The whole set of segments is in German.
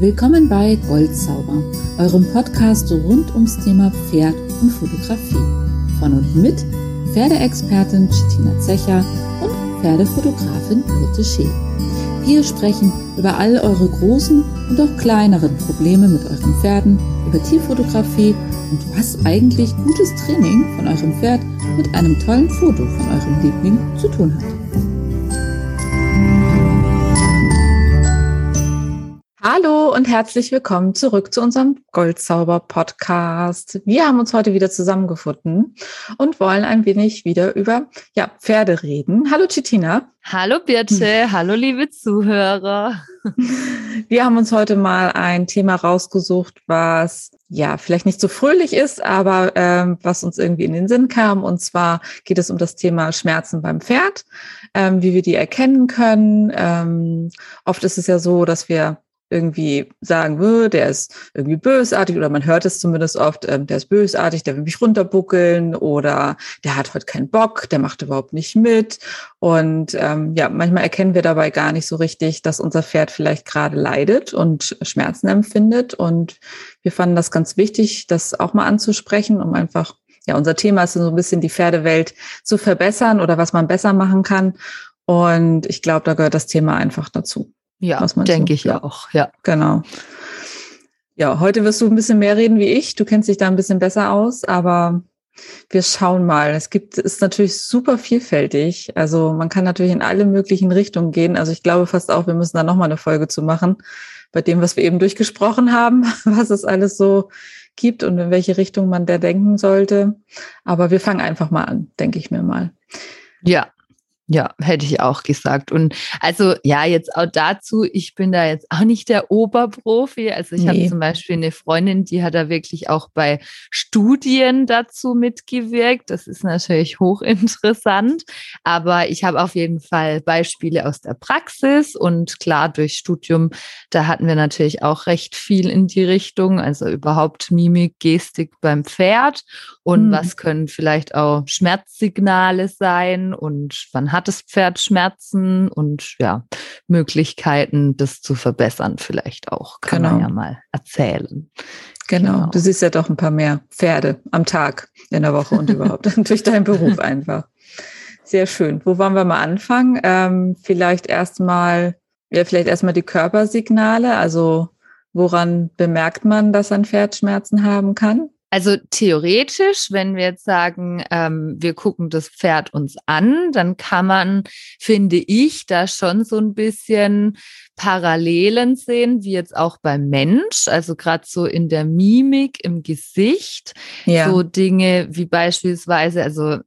Willkommen bei Goldzauber, eurem Podcast rund ums Thema Pferd und Fotografie. Von und mit Pferdeexpertin Chitina Zecher und Pferdefotografin Birte Schee. Wir sprechen über all eure großen und auch kleineren Probleme mit euren Pferden, über Tierfotografie und was eigentlich gutes Training von eurem Pferd mit einem tollen Foto von eurem Liebling zu tun hat. Hallo und herzlich willkommen zurück zu unserem Goldzauber-Podcast. Wir haben uns heute wieder zusammengefunden und wollen ein wenig wieder über ja, Pferde reden. Hallo Chitina. Hallo Birte, hm. hallo liebe Zuhörer. Wir haben uns heute mal ein Thema rausgesucht, was ja vielleicht nicht so fröhlich ist, aber ähm, was uns irgendwie in den Sinn kam. Und zwar geht es um das Thema Schmerzen beim Pferd, ähm, wie wir die erkennen können. Ähm, oft ist es ja so, dass wir irgendwie sagen, der ist irgendwie bösartig oder man hört es zumindest oft, ähm, der ist bösartig, der will mich runterbuckeln oder der hat heute keinen Bock, der macht überhaupt nicht mit. Und ähm, ja, manchmal erkennen wir dabei gar nicht so richtig, dass unser Pferd vielleicht gerade leidet und Schmerzen empfindet. Und wir fanden das ganz wichtig, das auch mal anzusprechen, um einfach, ja, unser Thema ist so ein bisschen die Pferdewelt zu verbessern oder was man besser machen kann. Und ich glaube, da gehört das Thema einfach dazu. Ja, denke ich ja auch. Ja, genau. Ja, heute wirst du ein bisschen mehr reden wie ich. Du kennst dich da ein bisschen besser aus, aber wir schauen mal. Es gibt, ist natürlich super vielfältig. Also man kann natürlich in alle möglichen Richtungen gehen. Also ich glaube fast auch, wir müssen da nochmal eine Folge zu machen, bei dem, was wir eben durchgesprochen haben, was es alles so gibt und in welche Richtung man da denken sollte. Aber wir fangen einfach mal an, denke ich mir mal. Ja, ja, hätte ich auch gesagt. Und also ja, jetzt auch dazu, ich bin da jetzt auch nicht der Oberprofi. Also ich nee. habe zum Beispiel eine Freundin, die hat da wirklich auch bei Studien dazu mitgewirkt. Das ist natürlich hochinteressant. Aber ich habe auf jeden Fall Beispiele aus der Praxis und klar durch Studium, da hatten wir natürlich auch recht viel in die Richtung. Also überhaupt Mimik, Gestik beim Pferd und hm. was können vielleicht auch Schmerzsignale sein und wann hat das Pferd Schmerzen und ja, Möglichkeiten, das zu verbessern, vielleicht auch. Kann genau. man ja mal erzählen. Genau. genau. Du siehst ja doch ein paar mehr Pferde am Tag in der Woche und überhaupt durch deinen Beruf einfach. Sehr schön. Wo wollen wir mal anfangen? Ähm, vielleicht erstmal, ja, vielleicht erstmal die Körpersignale. Also woran bemerkt man, dass ein Pferd Schmerzen haben kann? Also theoretisch, wenn wir jetzt sagen, ähm, wir gucken das Pferd uns an, dann kann man, finde ich, da schon so ein bisschen Parallelen sehen, wie jetzt auch beim Mensch, also gerade so in der Mimik, im Gesicht, ja. so Dinge wie beispielsweise, also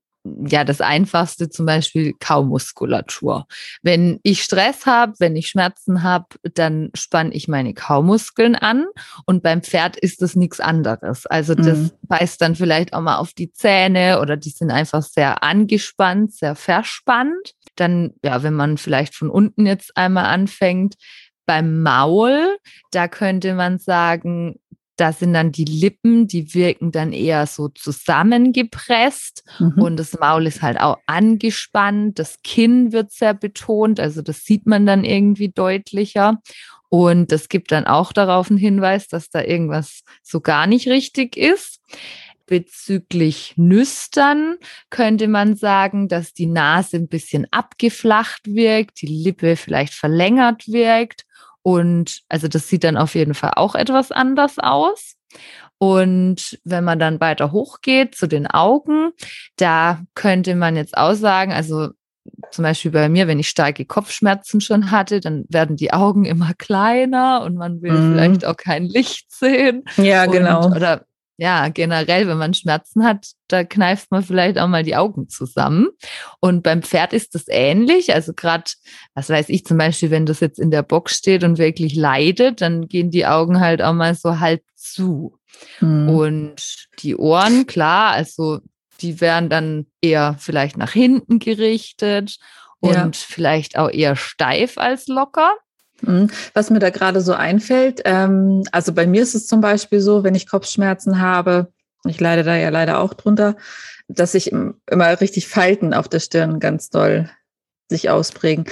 ja, das einfachste zum Beispiel Kaumuskulatur. Wenn ich Stress habe, wenn ich Schmerzen habe, dann spanne ich meine Kaumuskeln an und beim Pferd ist das nichts anderes. Also das mhm. beißt dann vielleicht auch mal auf die Zähne oder die sind einfach sehr angespannt, sehr verspannt. Dann, ja, wenn man vielleicht von unten jetzt einmal anfängt, beim Maul, da könnte man sagen, da sind dann die Lippen, die wirken dann eher so zusammengepresst mhm. und das Maul ist halt auch angespannt, das Kinn wird sehr betont, also das sieht man dann irgendwie deutlicher. Und das gibt dann auch darauf einen Hinweis, dass da irgendwas so gar nicht richtig ist. Bezüglich Nüstern könnte man sagen, dass die Nase ein bisschen abgeflacht wirkt, die Lippe vielleicht verlängert wirkt und also das sieht dann auf jeden Fall auch etwas anders aus. Und wenn man dann weiter hochgeht zu den Augen, da könnte man jetzt auch sagen, also zum Beispiel bei mir, wenn ich starke Kopfschmerzen schon hatte, dann werden die Augen immer kleiner und man will mhm. vielleicht auch kein Licht sehen. Ja, genau. oder ja, generell, wenn man Schmerzen hat, da kneift man vielleicht auch mal die Augen zusammen. Und beim Pferd ist das ähnlich. Also gerade, was weiß ich zum Beispiel, wenn das jetzt in der Box steht und wirklich leidet, dann gehen die Augen halt auch mal so halb zu. Mhm. Und die Ohren, klar, also die werden dann eher vielleicht nach hinten gerichtet und ja. vielleicht auch eher steif als locker. Mhm. Was mir da gerade so einfällt, ähm, also bei mir ist es zum Beispiel so, wenn ich Kopfschmerzen habe, ich leide da ja leider auch drunter, dass sich immer richtig Falten auf der Stirn ganz doll sich ausprägen.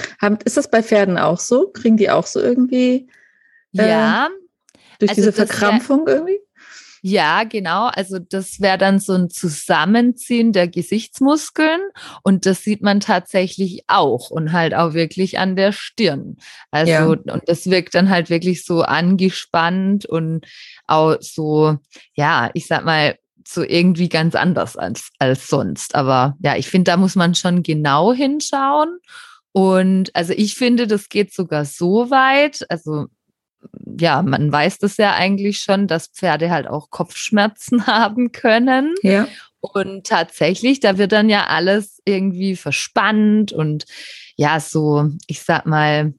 ist das bei Pferden auch so? Kriegen die auch so irgendwie? Äh, ja, Durch also diese Verkrampfung wär, irgendwie? Ja, genau. Also das wäre dann so ein Zusammenziehen der Gesichtsmuskeln und das sieht man tatsächlich auch und halt auch wirklich an der Stirn. Also ja. und das wirkt dann halt wirklich so angespannt und auch so, ja, ich sag mal, so irgendwie ganz anders als, als sonst. Aber ja, ich finde, da muss man schon genau hinschauen. Und also ich finde, das geht sogar so weit. Also ja, man weiß das ja eigentlich schon, dass Pferde halt auch Kopfschmerzen haben können. Ja. Und tatsächlich, da wird dann ja alles irgendwie verspannt und ja, so, ich sag mal,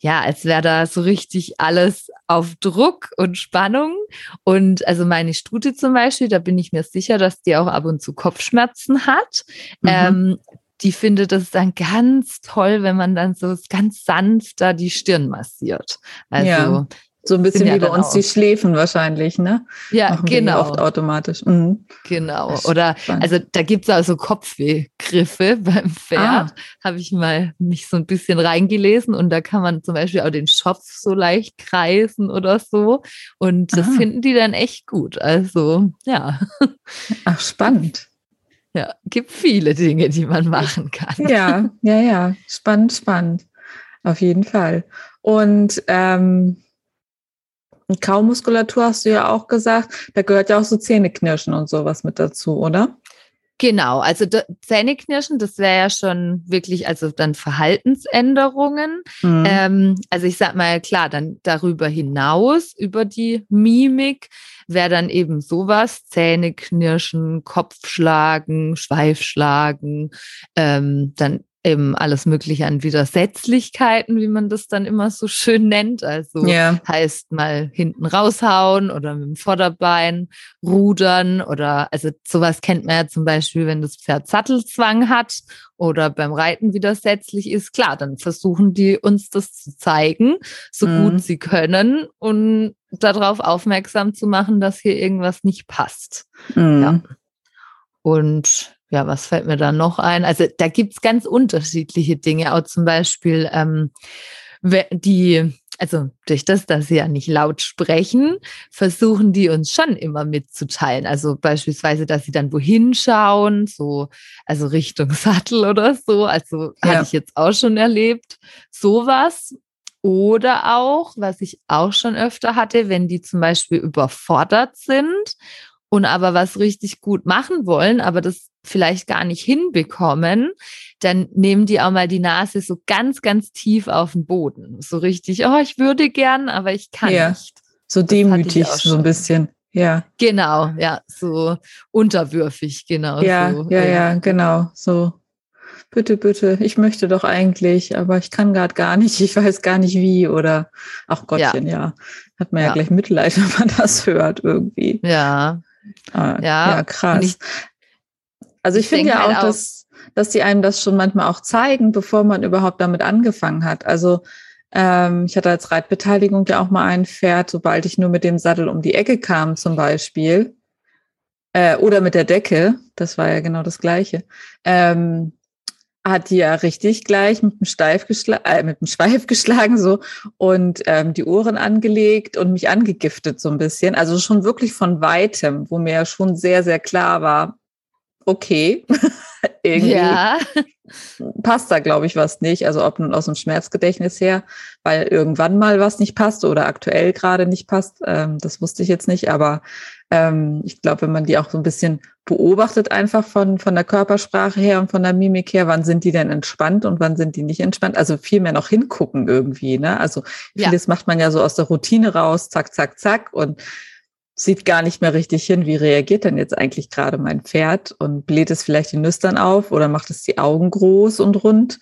ja, als wäre da so richtig alles auf Druck und Spannung. Und also meine Stute zum Beispiel, da bin ich mir sicher, dass die auch ab und zu Kopfschmerzen hat. Mhm. Ähm, die findet es dann ganz toll, wenn man dann so ganz sanft da die Stirn massiert. Also ja. So ein bisschen wie bei uns die Schläfen wahrscheinlich, ne? Ja, Machen genau. oft automatisch. Mhm. Genau. Oder also da gibt es also Kopfwehgriffe beim Pferd. Ah. Habe ich mal mich so ein bisschen reingelesen und da kann man zum Beispiel auch den Schopf so leicht kreisen oder so. Und das ah. finden die dann echt gut. Also, ja. Ach, spannend. Ja, gibt viele Dinge, die man machen kann. Ja, ja, ja. Spannend, spannend. Auf jeden Fall. Und ähm, Kaumuskulatur hast du ja auch gesagt, da gehört ja auch so Zähneknirschen und sowas mit dazu, oder? Genau, also Zähneknirschen, das wäre ja schon wirklich, also dann Verhaltensänderungen. Mhm. Ähm, also ich sag mal, klar, dann darüber hinaus, über die Mimik, wäre dann eben sowas, Zähneknirschen, Kopfschlagen, Schweifschlagen, ähm, dann eben alles Mögliche an Widersetzlichkeiten, wie man das dann immer so schön nennt. Also yeah. heißt mal hinten raushauen oder mit dem Vorderbein rudern oder also sowas kennt man ja zum Beispiel, wenn das Pferd Sattelzwang hat oder beim Reiten widersetzlich ist. Klar, dann versuchen die uns das zu zeigen, so mm. gut sie können und darauf aufmerksam zu machen, dass hier irgendwas nicht passt. Mm. Ja. Und ja, was fällt mir da noch ein? Also da gibt's ganz unterschiedliche Dinge, auch zum Beispiel ähm, die, also durch das, dass sie ja nicht laut sprechen, versuchen die uns schon immer mitzuteilen. Also beispielsweise, dass sie dann wohin schauen, so, also Richtung Sattel oder so. Also ja. hatte ich jetzt auch schon erlebt. Sowas. Oder auch, was ich auch schon öfter hatte, wenn die zum Beispiel überfordert sind und aber was richtig gut machen wollen, aber das vielleicht gar nicht hinbekommen, dann nehmen die auch mal die Nase so ganz, ganz tief auf den Boden. So richtig, oh, ich würde gern, aber ich kann ja, nicht. So demütig, so ein bisschen. Ja. Genau, ja, so unterwürfig, genau. Ja, so. ja, ja, genau. So, bitte, bitte, ich möchte doch eigentlich, aber ich kann gerade gar nicht, ich weiß gar nicht wie oder ach Gottchen, ja. ja. Hat man ja. ja gleich Mitleid, wenn man das hört irgendwie. Ja. Ah, ja. ja, krass. Ich, also ich, ich finde ja halt auch, dass, dass die einem das schon manchmal auch zeigen, bevor man überhaupt damit angefangen hat. Also ähm, ich hatte als Reitbeteiligung ja auch mal ein Pferd, sobald ich nur mit dem Sattel um die Ecke kam zum Beispiel. Äh, oder mit der Decke, das war ja genau das Gleiche. Ähm, hat die ja richtig gleich mit dem, Steif geschlagen, äh, mit dem Schweif geschlagen so und ähm, die Ohren angelegt und mich angegiftet so ein bisschen. Also schon wirklich von weitem, wo mir ja schon sehr, sehr klar war, okay, irgendwie ja. Passt da, glaube ich, was nicht. Also ob nun aus dem Schmerzgedächtnis her, weil irgendwann mal was nicht passt oder aktuell gerade nicht passt, ähm, das wusste ich jetzt nicht. Aber ähm, ich glaube, wenn man die auch so ein bisschen beobachtet, einfach von, von der Körpersprache her und von der Mimik her, wann sind die denn entspannt und wann sind die nicht entspannt? Also viel mehr noch hingucken irgendwie. Ne? Also vieles ja. macht man ja so aus der Routine raus, zack, zack, zack. Und sieht gar nicht mehr richtig hin, wie reagiert denn jetzt eigentlich gerade mein Pferd und bläht es vielleicht die Nüstern auf oder macht es die Augen groß und rund.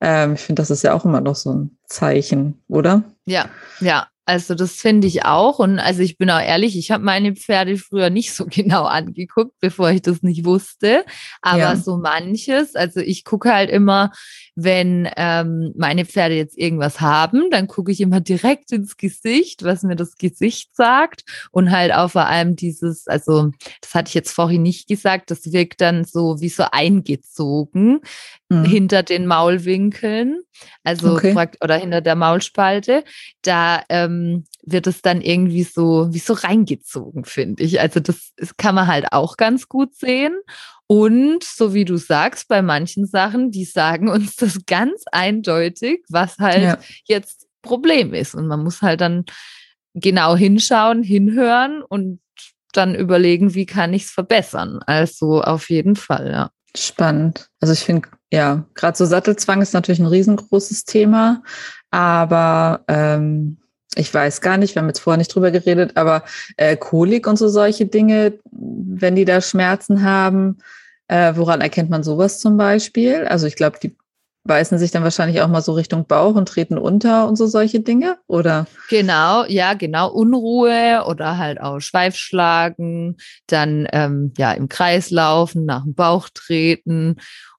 Ähm, ich finde, das ist ja auch immer noch so ein Zeichen, oder? Ja, ja. Also das finde ich auch. Und also ich bin auch ehrlich, ich habe meine Pferde früher nicht so genau angeguckt, bevor ich das nicht wusste. Aber ja. so manches, also ich gucke halt immer, wenn ähm, meine Pferde jetzt irgendwas haben, dann gucke ich immer direkt ins Gesicht, was mir das Gesicht sagt und halt auch vor allem dieses, also das hatte ich jetzt vorhin nicht gesagt, das wirkt dann so wie so eingezogen mhm. hinter den Maulwinkeln, also okay. oder hinter der Maulspalte. Da ähm, wird es dann irgendwie so wie so reingezogen, finde ich. Also das, das kann man halt auch ganz gut sehen. Und so wie du sagst, bei manchen Sachen, die sagen uns das ganz eindeutig, was halt ja. jetzt Problem ist. Und man muss halt dann genau hinschauen, hinhören und dann überlegen, wie kann ich es verbessern. Also auf jeden Fall, ja. Spannend. Also ich finde, ja, gerade so Sattelzwang ist natürlich ein riesengroßes Thema, aber ähm, ich weiß gar nicht, wir haben jetzt vorher nicht drüber geredet, aber äh, Kolik und so solche Dinge, wenn die da Schmerzen haben, äh, woran erkennt man sowas zum Beispiel? Also ich glaube, die beißen sich dann wahrscheinlich auch mal so Richtung Bauch und treten unter und so solche Dinge, oder? Genau, ja, genau. Unruhe oder halt auch Schweifschlagen, dann ähm, ja im Kreis laufen, nach dem Bauch treten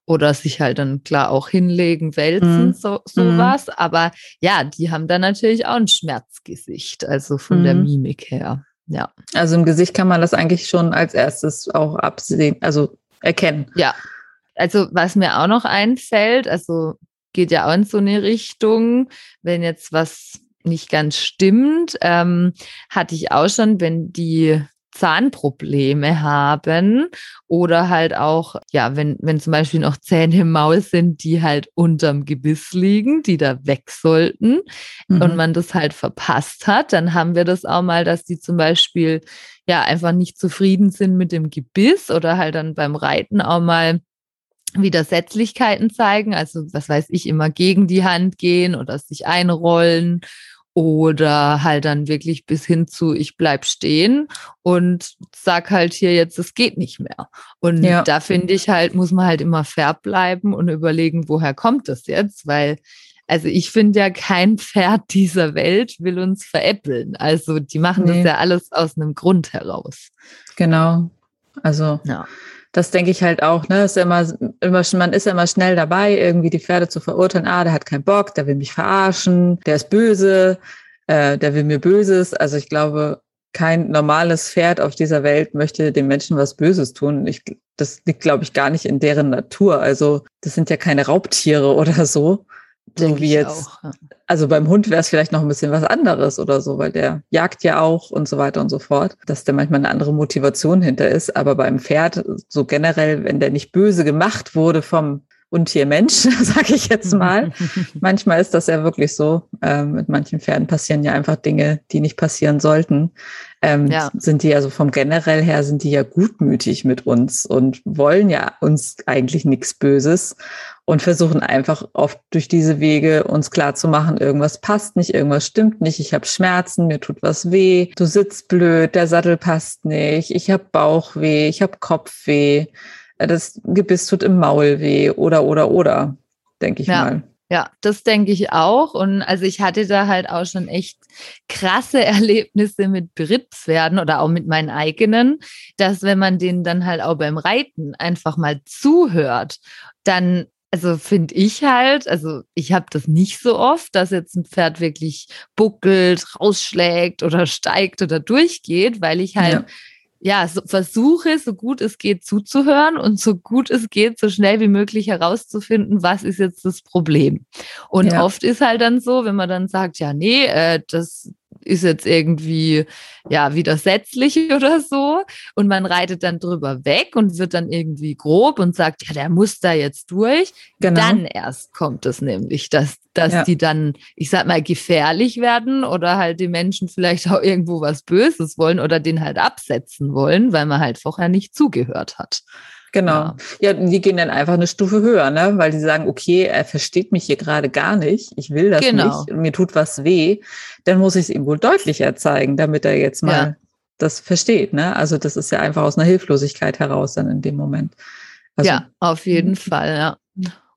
oder sich halt dann klar auch hinlegen, wälzen, mm. so sowas. Mm. Aber ja, die haben dann natürlich auch ein Schmerzgesicht, also von mm. der mhm. Mimik her. Ja. Also im Gesicht kann man das eigentlich schon als erstes auch absehen, also erkennen. Ja. Also was mir auch noch einfällt, also geht ja auch in so eine Richtung, wenn jetzt was nicht ganz stimmt, ähm, hatte ich auch schon, wenn die Zahnprobleme haben oder halt auch, ja, wenn, wenn zum Beispiel noch Zähne im Maul sind, die halt unterm Gebiss liegen, die da weg sollten mhm. und man das halt verpasst hat, dann haben wir das auch mal, dass die zum Beispiel ja einfach nicht zufrieden sind mit dem Gebiss oder halt dann beim Reiten auch mal Widersetzlichkeiten zeigen, also was weiß ich, immer gegen die Hand gehen oder sich einrollen oder halt dann wirklich bis hin zu, ich bleib stehen und sag halt hier jetzt, es geht nicht mehr. Und ja. da finde ich halt, muss man halt immer fair bleiben und überlegen, woher kommt das jetzt? Weil, also ich finde ja, kein Pferd dieser Welt will uns veräppeln. Also die machen nee. das ja alles aus einem Grund heraus. Genau. Also ja das denke ich halt auch, ne? Ist ja immer, immer, man ist ja immer schnell dabei, irgendwie die Pferde zu verurteilen. Ah, der hat keinen Bock, der will mich verarschen, der ist böse, äh, der will mir Böses. Also ich glaube, kein normales Pferd auf dieser Welt möchte dem Menschen was Böses tun. Ich, das liegt, glaube ich, gar nicht in deren Natur. Also das sind ja keine Raubtiere oder so. Denke wie jetzt. Auch, ja. Also beim Hund wäre es vielleicht noch ein bisschen was anderes oder so, weil der jagt ja auch und so weiter und so fort, dass da manchmal eine andere Motivation hinter ist. Aber beim Pferd, so generell, wenn der nicht böse gemacht wurde vom Untier-Mensch, sage ich jetzt mal. Manchmal ist das ja wirklich so. Ähm, mit manchen Pferden passieren ja einfach Dinge, die nicht passieren sollten. Ähm, ja. Sind die also vom generell her sind die ja gutmütig mit uns und wollen ja uns eigentlich nichts Böses und versuchen einfach oft durch diese Wege uns klar zu machen, irgendwas passt nicht, irgendwas stimmt nicht, ich habe Schmerzen, mir tut was weh, du sitzt blöd, der Sattel passt nicht, ich habe Bauchweh, ich habe Kopfweh, das Gebiss tut im Maul weh oder oder oder, denke ich ja. mal. Ja, das denke ich auch. Und also ich hatte da halt auch schon echt krasse Erlebnisse mit Berittpferden oder auch mit meinen eigenen, dass wenn man denen dann halt auch beim Reiten einfach mal zuhört, dann also finde ich halt, also ich habe das nicht so oft, dass jetzt ein Pferd wirklich buckelt, rausschlägt oder steigt oder durchgeht, weil ich halt ja, ja so versuche, so gut es geht zuzuhören und so gut es geht, so schnell wie möglich herauszufinden, was ist jetzt das Problem. Und ja. oft ist halt dann so, wenn man dann sagt, ja, nee, äh, das ist jetzt irgendwie ja widersetzlich oder so und man reitet dann drüber weg und wird dann irgendwie grob und sagt, ja, der muss da jetzt durch. Genau. Dann erst kommt es nämlich, dass, dass ja. die dann, ich sag mal, gefährlich werden oder halt die Menschen vielleicht auch irgendwo was Böses wollen oder den halt absetzen wollen, weil man halt vorher nicht zugehört hat. Genau. Ja. ja, die gehen dann einfach eine Stufe höher, ne? weil die sagen, okay, er versteht mich hier gerade gar nicht, ich will das genau. nicht, mir tut was weh, dann muss ich es ihm wohl deutlicher zeigen, damit er jetzt mal ja. das versteht. Ne? Also das ist ja einfach aus einer Hilflosigkeit heraus dann in dem Moment. Also, ja, auf jeden mhm. Fall, ja.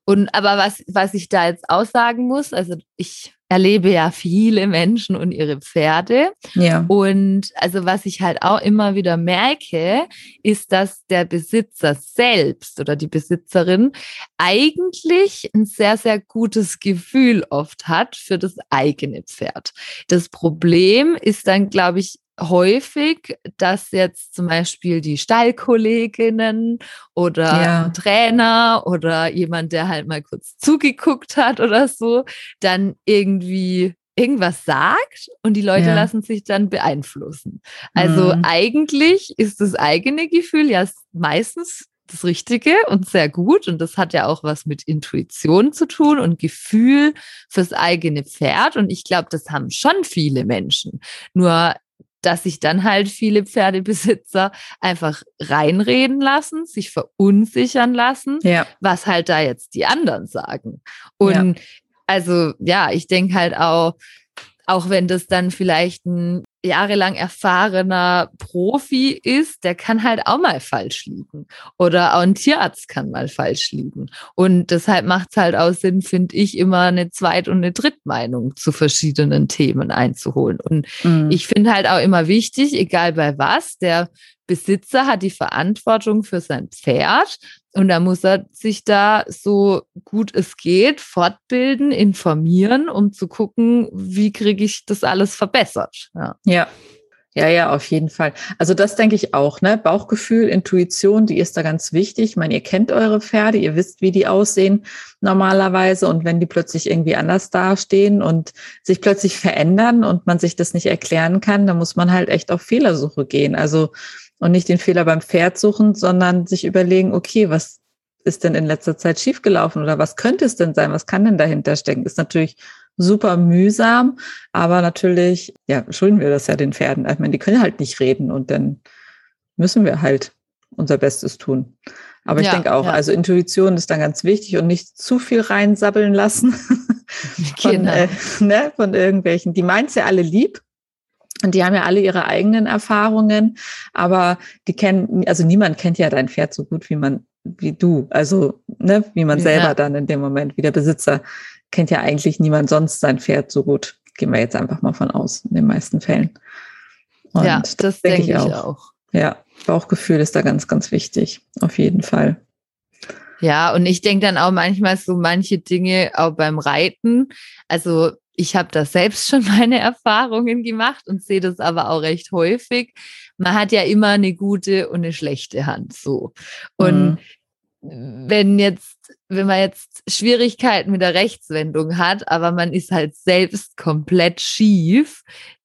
Und aber was, was ich da jetzt aussagen muss, also ich erlebe ja viele Menschen und ihre Pferde. Ja. Und also was ich halt auch immer wieder merke, ist, dass der Besitzer selbst oder die Besitzerin eigentlich ein sehr, sehr gutes Gefühl oft hat für das eigene Pferd. Das Problem ist dann, glaube ich, häufig, dass jetzt zum Beispiel die Stallkolleginnen oder ja. Trainer oder jemand, der halt mal kurz zugeguckt hat oder so, dann irgendwie irgendwas sagt und die Leute ja. lassen sich dann beeinflussen. Also mhm. eigentlich ist das eigene Gefühl ja meistens das Richtige und sehr gut. Und das hat ja auch was mit Intuition zu tun und Gefühl fürs eigene Pferd. Und ich glaube, das haben schon viele Menschen. Nur dass sich dann halt viele Pferdebesitzer einfach reinreden lassen, sich verunsichern lassen, ja. was halt da jetzt die anderen sagen. Und ja. also ja, ich denke halt auch, auch wenn das dann vielleicht ein jahrelang erfahrener Profi ist, der kann halt auch mal falsch liegen. Oder auch ein Tierarzt kann mal falsch liegen. Und deshalb macht es halt auch Sinn, finde ich, immer eine Zweit- und eine Drittmeinung zu verschiedenen Themen einzuholen. Und mhm. ich finde halt auch immer wichtig, egal bei was, der Besitzer hat die Verantwortung für sein Pferd und da muss er sich da so gut es geht fortbilden, informieren, um zu gucken, wie kriege ich das alles verbessert. Ja. ja. Ja, ja, auf jeden Fall. Also das denke ich auch, ne? Bauchgefühl, Intuition, die ist da ganz wichtig. Ich meine, ihr kennt eure Pferde, ihr wisst, wie die aussehen normalerweise. Und wenn die plötzlich irgendwie anders dastehen und sich plötzlich verändern und man sich das nicht erklären kann, dann muss man halt echt auf Fehlersuche gehen. Also und nicht den Fehler beim Pferd suchen, sondern sich überlegen, okay, was ist denn in letzter Zeit schiefgelaufen oder was könnte es denn sein? Was kann denn dahinter stecken? Ist natürlich super mühsam, aber natürlich, ja, schulden wir das ja den Pferden. Ich meine, die können halt nicht reden und dann müssen wir halt unser Bestes tun. Aber ich ja, denke auch, ja. also Intuition ist dann ganz wichtig und nicht zu viel reinsabbeln lassen von, genau. äh, ne, von irgendwelchen. Die meint ja alle lieb, und die haben ja alle ihre eigenen Erfahrungen, aber die kennen, also niemand kennt ja dein Pferd so gut wie man, wie du. Also, ne, wie man ja. selber dann in dem Moment, wie der Besitzer, kennt ja eigentlich niemand sonst sein Pferd so gut. Gehen wir jetzt einfach mal von aus, in den meisten Fällen. Und ja, das, das denke denk ich auch. auch. Ja, Bauchgefühl ist da ganz, ganz wichtig. Auf jeden Fall. Ja, und ich denke dann auch manchmal so manche Dinge auch beim Reiten. Also ich habe da selbst schon meine Erfahrungen gemacht und sehe das aber auch recht häufig. Man hat ja immer eine gute und eine schlechte Hand so. Und mhm. wenn jetzt, wenn man jetzt Schwierigkeiten mit der Rechtswendung hat, aber man ist halt selbst komplett schief,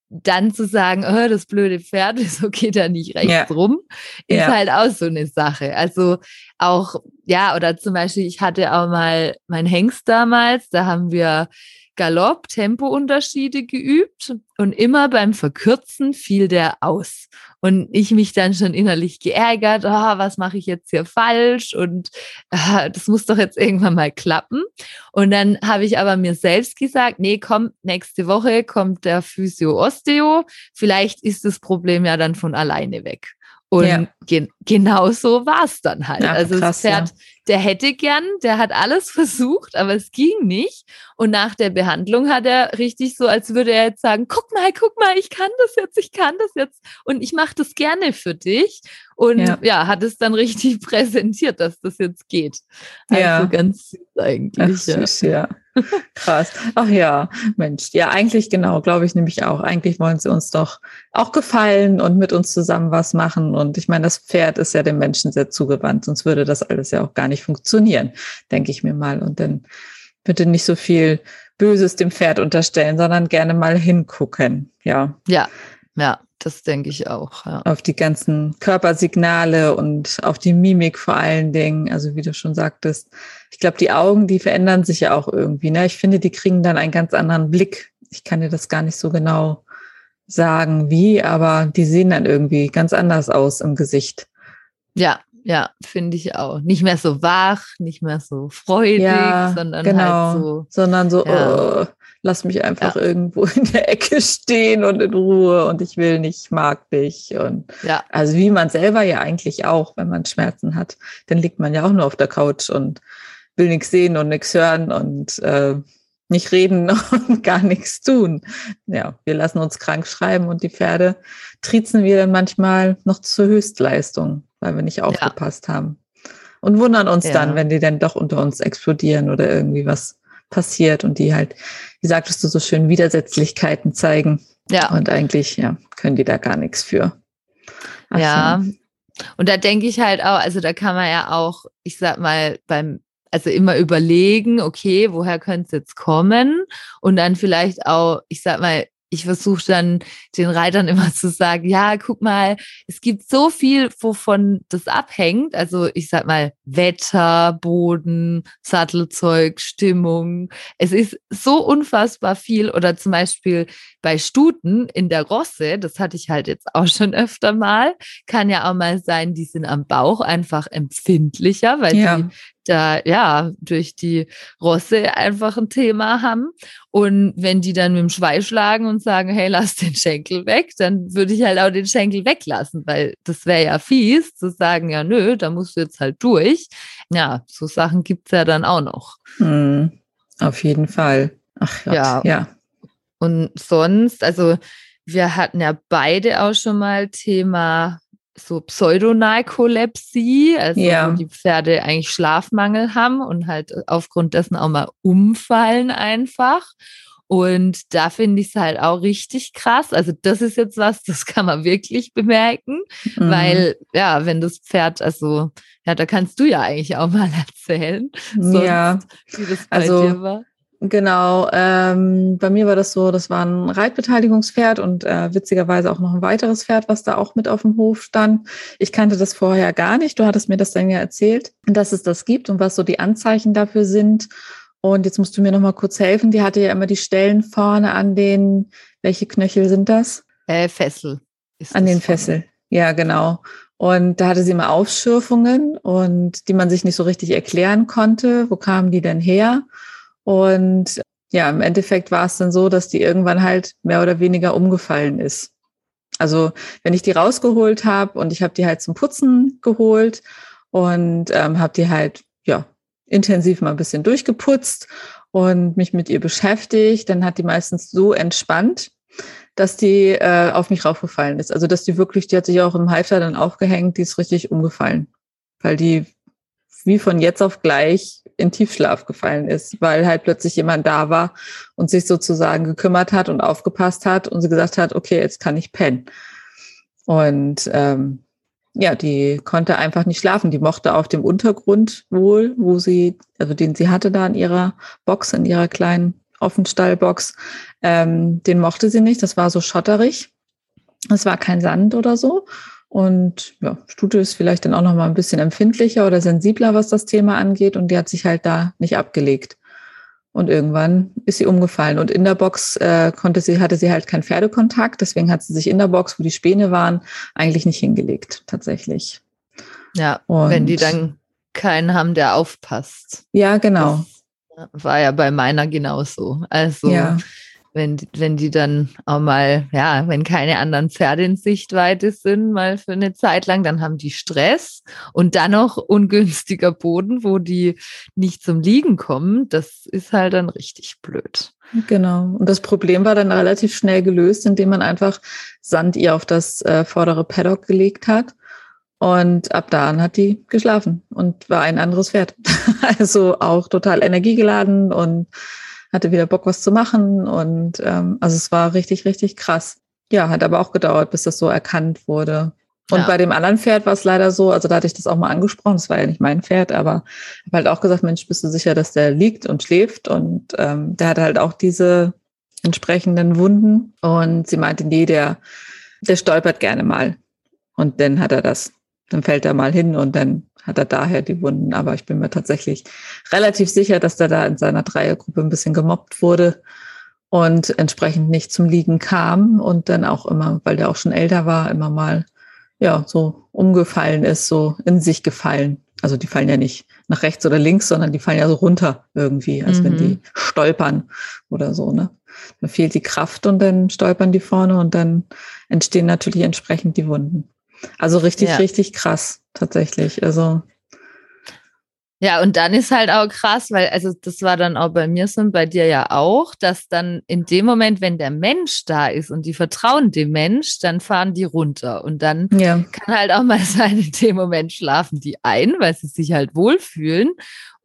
dann zu sagen, oh, das blöde Pferd, so geht da nicht rechts ja. rum, ist ja. halt auch so eine Sache. Also auch, ja, oder zum Beispiel, ich hatte auch mal mein Hengst damals, da haben wir Galopp Tempounterschiede geübt und immer beim Verkürzen fiel der aus. Und ich mich dann schon innerlich geärgert, oh, was mache ich jetzt hier falsch und äh, das muss doch jetzt irgendwann mal klappen. Und dann habe ich aber mir selbst gesagt, nee, komm, nächste Woche kommt der Physio Osteo, vielleicht ist das Problem ja dann von alleine weg. Und ja. gen genau so war es dann halt. Ja, also krass, das Pferd, ja. der hätte gern, der hat alles versucht, aber es ging nicht. Und nach der Behandlung hat er richtig so, als würde er jetzt sagen, guck mal, guck mal, ich kann das jetzt, ich kann das jetzt und ich mache das gerne für dich. Und ja. hat es dann richtig präsentiert, dass das jetzt geht. Also ganz süß eigentlich. Ach, süß, ja. Krass. Ach ja, Mensch. Ja, eigentlich genau, glaube ich nämlich auch. Eigentlich wollen sie uns doch auch gefallen und mit uns zusammen was machen. Und ich meine, das Pferd ist ja dem Menschen sehr zugewandt, sonst würde das alles ja auch gar nicht funktionieren, denke ich mir mal. Und dann bitte nicht so viel Böses dem Pferd unterstellen, sondern gerne mal hingucken. Ja. Ja, ja. Das denke ich auch. Ja. Auf die ganzen Körpersignale und auf die Mimik vor allen Dingen. Also wie du schon sagtest, ich glaube, die Augen, die verändern sich ja auch irgendwie. Ne? Ich finde, die kriegen dann einen ganz anderen Blick. Ich kann dir das gar nicht so genau sagen, wie, aber die sehen dann irgendwie ganz anders aus im Gesicht. Ja, ja, finde ich auch. Nicht mehr so wach, nicht mehr so freudig, ja, sondern halt genau, halt so. Sondern so, ja. oh, lass mich einfach ja. irgendwo in der Ecke stehen und in Ruhe und ich will nicht, mag dich. Und ja. also wie man selber ja eigentlich auch, wenn man Schmerzen hat, dann liegt man ja auch nur auf der Couch und will nichts sehen und nichts hören und äh, nicht reden und gar nichts tun. Ja, wir lassen uns krank schreiben und die Pferde triezen wir dann manchmal noch zur Höchstleistung, weil wir nicht aufgepasst ja. haben. Und wundern uns ja. dann, wenn die dann doch unter uns explodieren oder irgendwie was passiert und die halt, wie sagtest du so schön, Widersetzlichkeiten zeigen. Ja. Und eigentlich, ja, können die da gar nichts für. Ach, ja. Und da denke ich halt auch, also da kann man ja auch, ich sag mal, beim also immer überlegen, okay, woher könnte es jetzt kommen? Und dann vielleicht auch, ich sag mal, ich versuche dann den Reitern immer zu sagen, ja, guck mal, es gibt so viel, wovon das abhängt. Also ich sag mal, Wetter, Boden, Sattelzeug, Stimmung. Es ist so unfassbar viel. Oder zum Beispiel bei Stuten in der Rosse, das hatte ich halt jetzt auch schon öfter mal, kann ja auch mal sein, die sind am Bauch einfach empfindlicher, weil ja. die da ja durch die Rosse einfach ein Thema haben. Und wenn die dann mit dem Schweif schlagen und sagen, hey, lass den Schenkel weg, dann würde ich halt auch den Schenkel weglassen, weil das wäre ja fies zu sagen, ja, nö, da musst du jetzt halt durch. Ja, so Sachen gibt es ja dann auch noch. Hm, auf jeden Fall. Ach Gott, ja. ja. Und sonst, also wir hatten ja beide auch schon mal Thema so Pseudonarkolepsie, also ja. wo die Pferde eigentlich Schlafmangel haben und halt aufgrund dessen auch mal umfallen einfach. Und da finde ich es halt auch richtig krass. Also das ist jetzt was, das kann man wirklich bemerken, mhm. weil ja, wenn das Pferd, also ja, da kannst du ja eigentlich auch mal erzählen, sonst, ja, wie das bei also, dir war. Genau, ähm, bei mir war das so, das war ein Reitbeteiligungspferd und äh, witzigerweise auch noch ein weiteres Pferd, was da auch mit auf dem Hof stand. Ich kannte das vorher gar nicht. Du hattest mir das dann ja erzählt, dass es das gibt und was so die Anzeichen dafür sind. Und jetzt musst du mir noch mal kurz helfen. Die hatte ja immer die Stellen vorne an den, welche Knöchel sind das? Äh, Fessel. an den Fessel. Ja, genau. Und da hatte sie immer Aufschürfungen und die man sich nicht so richtig erklären konnte. Wo kamen die denn her? Und ja, im Endeffekt war es dann so, dass die irgendwann halt mehr oder weniger umgefallen ist. Also wenn ich die rausgeholt habe und ich habe die halt zum Putzen geholt und ähm, habe die halt ja intensiv mal ein bisschen durchgeputzt und mich mit ihr beschäftigt, dann hat die meistens so entspannt, dass die äh, auf mich raufgefallen ist. Also dass die wirklich, die hat sich auch im Halfter dann aufgehängt, die ist richtig umgefallen, weil die wie von jetzt auf gleich in Tiefschlaf gefallen ist, weil halt plötzlich jemand da war und sich sozusagen gekümmert hat und aufgepasst hat und sie gesagt hat, okay, jetzt kann ich pennen. Und ähm, ja, die konnte einfach nicht schlafen. Die mochte auf dem Untergrund wohl, wo sie, also den sie hatte da in ihrer Box, in ihrer kleinen Offenstallbox, ähm, den mochte sie nicht. Das war so schotterig. Es war kein Sand oder so. Und ja, Stute ist vielleicht dann auch noch mal ein bisschen empfindlicher oder sensibler, was das Thema angeht. Und die hat sich halt da nicht abgelegt. Und irgendwann ist sie umgefallen. Und in der Box äh, konnte sie, hatte sie halt keinen Pferdekontakt. Deswegen hat sie sich in der Box, wo die Späne waren, eigentlich nicht hingelegt, tatsächlich. Ja, und wenn die dann keinen haben, der aufpasst. Ja, genau. Das war ja bei meiner genauso. Also ja wenn, wenn die dann auch mal, ja, wenn keine anderen Pferde in Sichtweite sind, mal für eine Zeit lang, dann haben die Stress und dann noch ungünstiger Boden, wo die nicht zum Liegen kommen. Das ist halt dann richtig blöd. Genau. Und das Problem war dann relativ schnell gelöst, indem man einfach Sand ihr auf das äh, vordere Paddock gelegt hat. Und ab da an hat die geschlafen und war ein anderes Pferd. also auch total energiegeladen und hatte wieder Bock, was zu machen. Und ähm, also es war richtig, richtig krass. Ja, hat aber auch gedauert, bis das so erkannt wurde. Und ja. bei dem anderen Pferd war es leider so, also da hatte ich das auch mal angesprochen, das war ja nicht mein Pferd, aber habe halt auch gesagt, Mensch, bist du sicher, dass der liegt und schläft? Und ähm, der hatte halt auch diese entsprechenden Wunden. Und sie meinte, nee, der, der stolpert gerne mal. Und dann hat er das. Dann fällt er mal hin und dann hat er daher die Wunden. Aber ich bin mir tatsächlich relativ sicher, dass der da in seiner Dreiergruppe ein bisschen gemobbt wurde und entsprechend nicht zum Liegen kam und dann auch immer, weil der auch schon älter war, immer mal ja so umgefallen ist, so in sich gefallen. Also die fallen ja nicht nach rechts oder links, sondern die fallen ja so runter irgendwie, als mhm. wenn die stolpern oder so, ne? Da fehlt die Kraft und dann stolpern die vorne und dann entstehen natürlich entsprechend die Wunden. Also richtig, ja. richtig krass, tatsächlich. Also. Ja, und dann ist halt auch krass, weil, also das war dann auch bei mir so und bei dir ja auch, dass dann in dem Moment, wenn der Mensch da ist und die vertrauen dem Mensch, dann fahren die runter. Und dann ja. kann halt auch mal sein, in dem Moment schlafen die ein, weil sie sich halt wohlfühlen.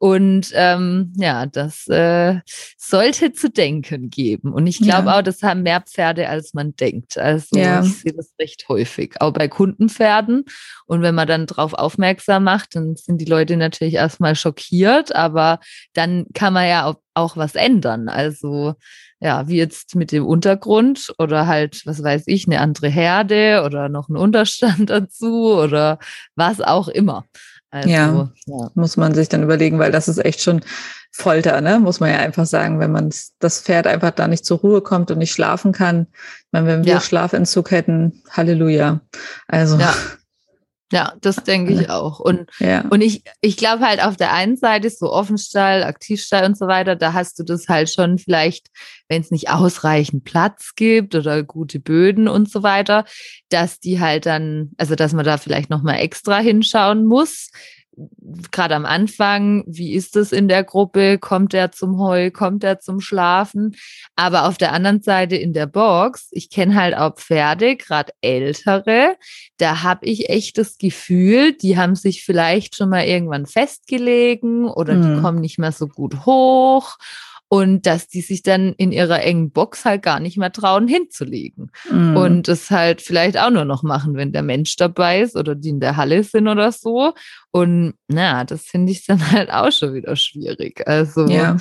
Und ähm, ja, das äh, sollte zu denken geben. Und ich glaube ja. auch, das haben mehr Pferde, als man denkt. Also ja. ich sehe das recht häufig, auch bei Kundenpferden. Und wenn man dann darauf aufmerksam macht, dann sind die Leute natürlich erstmal schockiert, aber dann kann man ja auch, auch was ändern. Also ja, wie jetzt mit dem Untergrund oder halt, was weiß ich, eine andere Herde oder noch ein Unterstand dazu oder was auch immer. Also, ja, ja, muss man sich dann überlegen, weil das ist echt schon Folter, ne? muss man ja einfach sagen, wenn man das Pferd einfach da nicht zur Ruhe kommt und nicht schlafen kann. Ich meine, wenn wir ja. Schlafentzug hätten, Halleluja. Also ja. Ja, das denke ich auch. Und, ja. und ich, ich glaube halt auf der einen Seite so Offenstall, Aktivstall und so weiter, da hast du das halt schon vielleicht, wenn es nicht ausreichend Platz gibt oder gute Böden und so weiter, dass die halt dann, also dass man da vielleicht nochmal extra hinschauen muss gerade am Anfang, wie ist es in der Gruppe? Kommt er zum Heu? Kommt er zum Schlafen? Aber auf der anderen Seite in der Box, ich kenne halt auch Pferde, gerade ältere, da habe ich echt das Gefühl, die haben sich vielleicht schon mal irgendwann festgelegen oder mhm. die kommen nicht mehr so gut hoch und dass die sich dann in ihrer engen Box halt gar nicht mehr trauen hinzulegen mm. und es halt vielleicht auch nur noch machen, wenn der Mensch dabei ist oder die in der Halle sind oder so. Und na, das finde ich dann halt auch schon wieder schwierig. Also ja.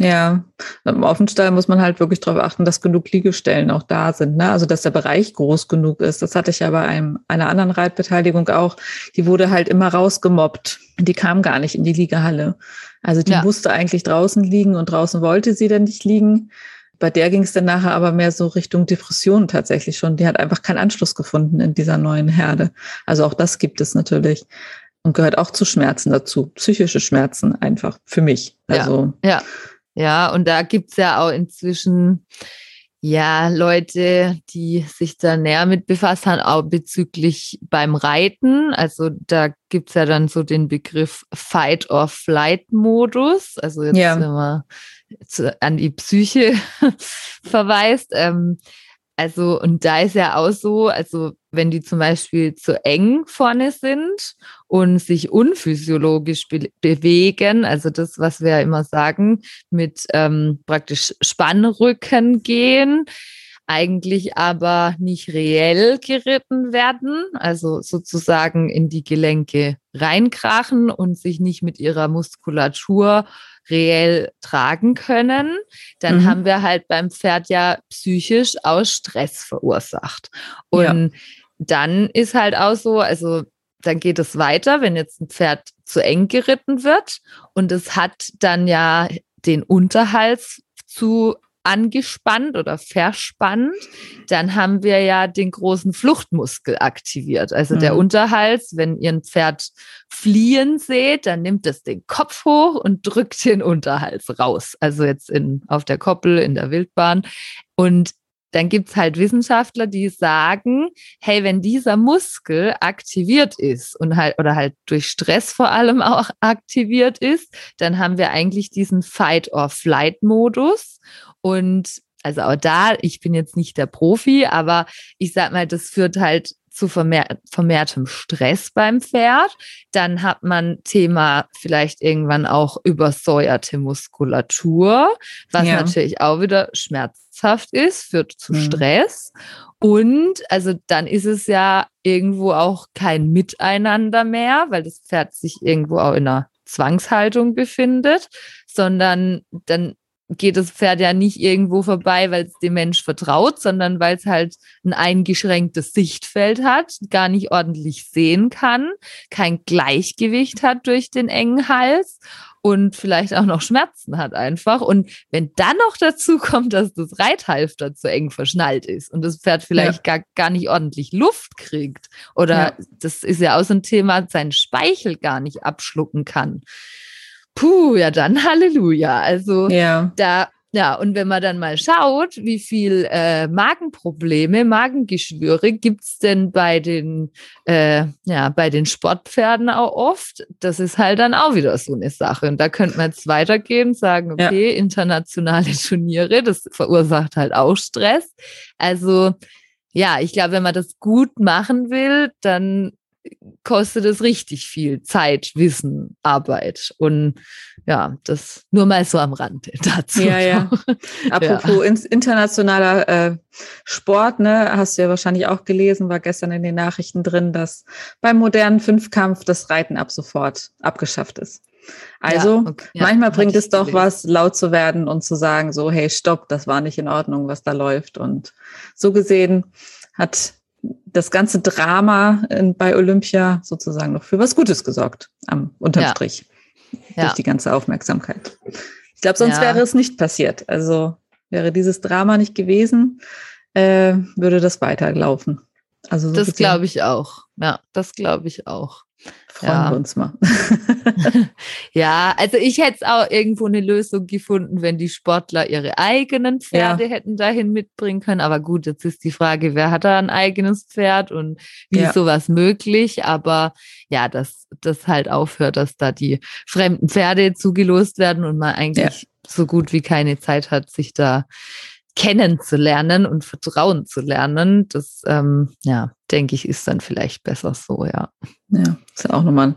Ja, im Offenstall muss man halt wirklich darauf achten, dass genug Liegestellen auch da sind. Ne? Also dass der Bereich groß genug ist. Das hatte ich ja bei einem, einer anderen Reitbeteiligung auch. Die wurde halt immer rausgemobbt. Die kam gar nicht in die Liegehalle. Also die ja. musste eigentlich draußen liegen und draußen wollte sie dann nicht liegen. Bei der ging es dann nachher aber mehr so Richtung Depression tatsächlich schon. Die hat einfach keinen Anschluss gefunden in dieser neuen Herde. Also auch das gibt es natürlich und gehört auch zu Schmerzen dazu. Psychische Schmerzen einfach für mich. Also ja, ja. Ja, und da gibt es ja auch inzwischen ja Leute, die sich da näher mit befasst haben, auch bezüglich beim Reiten. Also da gibt es ja dann so den Begriff Fight-or-Flight-Modus. Also jetzt, ja. wenn man zu, an die Psyche verweist. Ähm, also, und da ist ja auch so, also wenn die zum Beispiel zu eng vorne sind und sich unphysiologisch be bewegen, also das, was wir ja immer sagen, mit ähm, praktisch Spannrücken gehen, eigentlich aber nicht reell geritten werden, also sozusagen in die Gelenke reinkrachen und sich nicht mit ihrer Muskulatur reell tragen können, dann mhm. haben wir halt beim Pferd ja psychisch aus Stress verursacht. Und ja. dann ist halt auch so, also dann geht es weiter, wenn jetzt ein Pferd zu eng geritten wird und es hat dann ja den Unterhals zu angespannt oder verspannt, dann haben wir ja den großen Fluchtmuskel aktiviert. Also mhm. der Unterhals, wenn ihr ein Pferd fliehen seht, dann nimmt es den Kopf hoch und drückt den Unterhals raus. Also jetzt in, auf der Koppel, in der Wildbahn. Und dann gibt's halt Wissenschaftler, die sagen, hey, wenn dieser Muskel aktiviert ist und halt oder halt durch Stress vor allem auch aktiviert ist, dann haben wir eigentlich diesen Fight-or-Flight-Modus. Und also auch da, ich bin jetzt nicht der Profi, aber ich sag mal, das führt halt zu vermehr vermehrtem Stress beim Pferd. Dann hat man Thema vielleicht irgendwann auch übersäuerte Muskulatur, was ja. natürlich auch wieder schmerzhaft ist, führt zu mhm. Stress. Und also dann ist es ja irgendwo auch kein Miteinander mehr, weil das Pferd sich irgendwo auch in einer Zwangshaltung befindet, sondern dann geht das Pferd ja nicht irgendwo vorbei, weil es dem Mensch vertraut, sondern weil es halt ein eingeschränktes Sichtfeld hat, gar nicht ordentlich sehen kann, kein Gleichgewicht hat durch den engen Hals und vielleicht auch noch Schmerzen hat einfach. Und wenn dann noch dazu kommt, dass das Reithalfter zu eng verschnallt ist und das Pferd vielleicht ja. gar, gar nicht ordentlich Luft kriegt oder ja. das ist ja auch so ein Thema, seinen Speichel gar nicht abschlucken kann Puh, ja dann Halleluja. Also ja. da Ja, und wenn man dann mal schaut, wie viel äh, Magenprobleme, Magengeschwüre gibt's denn bei den, äh, ja, bei den Sportpferden auch oft, das ist halt dann auch wieder so eine Sache. Und da könnte man jetzt weitergehen, sagen, okay, ja. internationale Turniere, das verursacht halt auch Stress. Also ja, ich glaube, wenn man das gut machen will, dann kostet es richtig viel Zeit, Wissen, Arbeit. Und ja, das nur mal so am Rande dazu. Ja, ja. Apropos ja. internationaler äh, Sport, ne, hast du ja wahrscheinlich auch gelesen, war gestern in den Nachrichten drin, dass beim modernen Fünfkampf das Reiten ab sofort abgeschafft ist. Also ja, okay. ja, manchmal bringt es doch gelesen. was, laut zu werden und zu sagen, so, hey, stopp, das war nicht in Ordnung, was da läuft. Und so gesehen hat das ganze Drama bei Olympia sozusagen noch für was Gutes gesorgt, am unterm ja. Strich. Ja. Durch die ganze Aufmerksamkeit. Ich glaube, sonst ja. wäre es nicht passiert. Also wäre dieses Drama nicht gewesen, äh, würde das weiterlaufen. Also so das glaube ich auch. Ja, das glaube ich auch. Freuen ja. wir uns mal. ja, also ich hätte auch irgendwo eine Lösung gefunden, wenn die Sportler ihre eigenen Pferde ja. hätten dahin mitbringen können. Aber gut, jetzt ist die Frage, wer hat da ein eigenes Pferd und wie ja. ist sowas möglich? Aber ja, dass das halt aufhört, dass da die fremden Pferde zugelost werden und man eigentlich so gut wie keine Zeit hat, sich da kennenzulernen und Vertrauen zu lernen, das, ähm, ja, denke ich, ist dann vielleicht besser so, ja. Ja, ist ja auch nochmal ein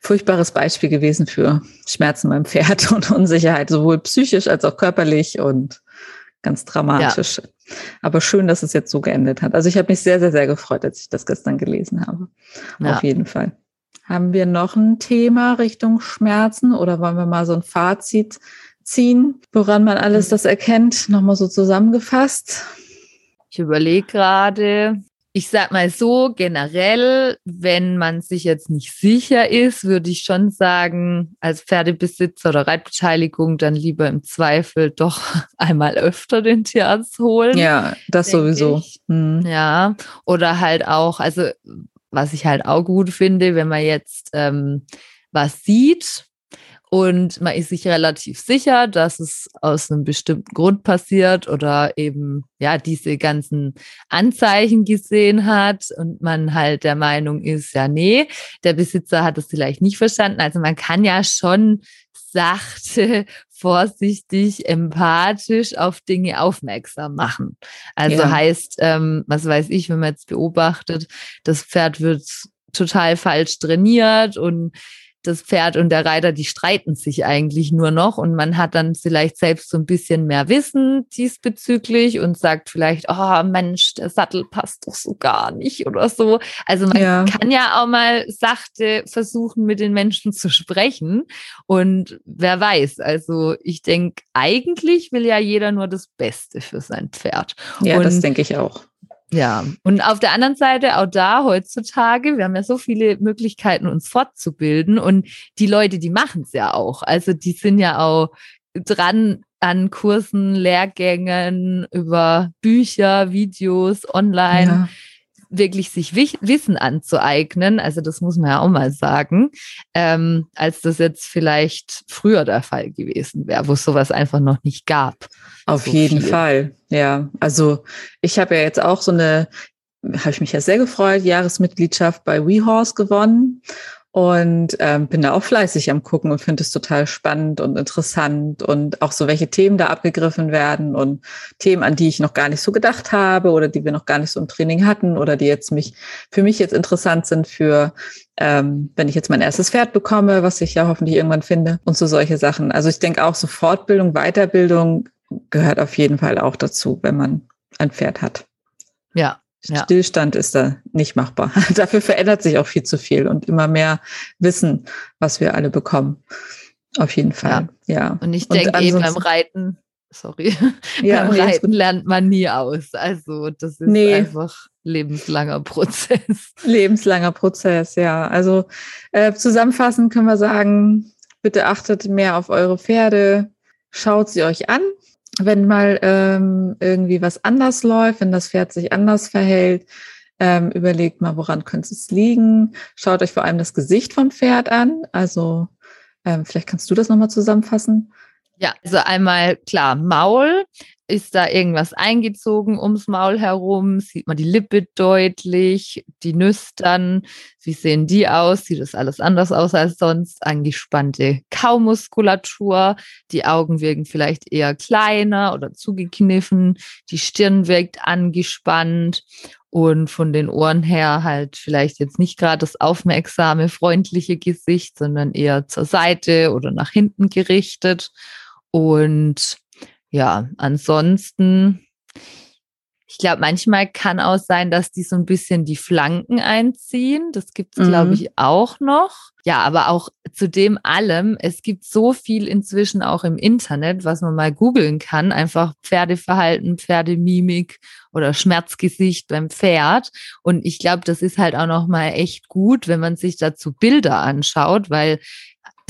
furchtbares Beispiel gewesen für Schmerzen beim Pferd und Unsicherheit, sowohl psychisch als auch körperlich und ganz dramatisch. Ja. Aber schön, dass es jetzt so geendet hat. Also ich habe mich sehr, sehr, sehr gefreut, als ich das gestern gelesen habe. Ja. Auf jeden Fall. Haben wir noch ein Thema Richtung Schmerzen oder wollen wir mal so ein Fazit ziehen, woran man alles das erkennt, nochmal so zusammengefasst? Ich überlege gerade, ich sag mal so, generell, wenn man sich jetzt nicht sicher ist, würde ich schon sagen, als Pferdebesitzer oder Reitbeteiligung dann lieber im Zweifel doch einmal öfter den Tierarzt holen. Ja, das sowieso. Mhm. Ja, oder halt auch, also was ich halt auch gut finde, wenn man jetzt ähm, was sieht, und man ist sich relativ sicher, dass es aus einem bestimmten Grund passiert oder eben ja diese ganzen Anzeichen gesehen hat und man halt der Meinung ist, ja, nee, der Besitzer hat es vielleicht nicht verstanden. Also man kann ja schon sachte, vorsichtig, empathisch auf Dinge aufmerksam machen. Also ja. heißt, ähm, was weiß ich, wenn man jetzt beobachtet, das Pferd wird total falsch trainiert und das Pferd und der Reiter, die streiten sich eigentlich nur noch und man hat dann vielleicht selbst so ein bisschen mehr Wissen diesbezüglich und sagt vielleicht, oh Mensch, der Sattel passt doch so gar nicht oder so. Also man ja. kann ja auch mal sachte versuchen, mit den Menschen zu sprechen und wer weiß, also ich denke, eigentlich will ja jeder nur das Beste für sein Pferd. Ja, und das denke ich auch. Ja, und auf der anderen Seite, auch da heutzutage, wir haben ja so viele Möglichkeiten, uns fortzubilden und die Leute, die machen es ja auch. Also die sind ja auch dran an Kursen, Lehrgängen, über Bücher, Videos, online. Ja wirklich sich Wissen anzueignen, also das muss man ja auch mal sagen, ähm, als das jetzt vielleicht früher der Fall gewesen wäre, wo es sowas einfach noch nicht gab. Auf so jeden viel. Fall, ja. Also ich habe ja jetzt auch so eine, habe ich mich ja sehr gefreut, Jahresmitgliedschaft bei WeHorse gewonnen und ähm, bin da auch fleißig am gucken und finde es total spannend und interessant und auch so, welche Themen da abgegriffen werden und Themen, an die ich noch gar nicht so gedacht habe oder die wir noch gar nicht so im Training hatten oder die jetzt mich für mich jetzt interessant sind für ähm, wenn ich jetzt mein erstes Pferd bekomme, was ich ja hoffentlich irgendwann finde und so solche Sachen. Also ich denke auch so Fortbildung, Weiterbildung gehört auf jeden Fall auch dazu, wenn man ein Pferd hat. Ja, ja. Stillstand ist da nicht machbar. Dafür verändert sich auch viel zu viel und immer mehr Wissen, was wir alle bekommen. Auf jeden Fall. Ja. ja. Und ich denke eben beim Reiten, sorry, ja, beim Reiten lernt man nie aus. Also das ist nee. einfach lebenslanger Prozess. Lebenslanger Prozess, ja. Also äh, zusammenfassend können wir sagen, bitte achtet mehr auf eure Pferde, schaut sie euch an, wenn mal ähm, irgendwie was anders läuft, wenn das Pferd sich anders verhält, ähm, überlegt mal, woran könnte es liegen. Schaut euch vor allem das Gesicht vom Pferd an. Also ähm, vielleicht kannst du das nochmal zusammenfassen. Ja, also einmal klar, Maul. Ist da irgendwas eingezogen ums Maul herum? Sieht man die Lippe deutlich? Die Nüstern? Wie sehen die aus? Sieht das alles anders aus als sonst? Angespannte Kaumuskulatur. Die Augen wirken vielleicht eher kleiner oder zugekniffen. Die Stirn wirkt angespannt. Und von den Ohren her halt vielleicht jetzt nicht gerade das aufmerksame, freundliche Gesicht, sondern eher zur Seite oder nach hinten gerichtet. Und ja, ansonsten, ich glaube, manchmal kann auch sein, dass die so ein bisschen die Flanken einziehen. Das gibt es, glaube mhm. ich, auch noch. Ja, aber auch zu dem allem, es gibt so viel inzwischen auch im Internet, was man mal googeln kann. Einfach Pferdeverhalten, Pferdemimik oder Schmerzgesicht beim Pferd. Und ich glaube, das ist halt auch noch mal echt gut, wenn man sich dazu Bilder anschaut, weil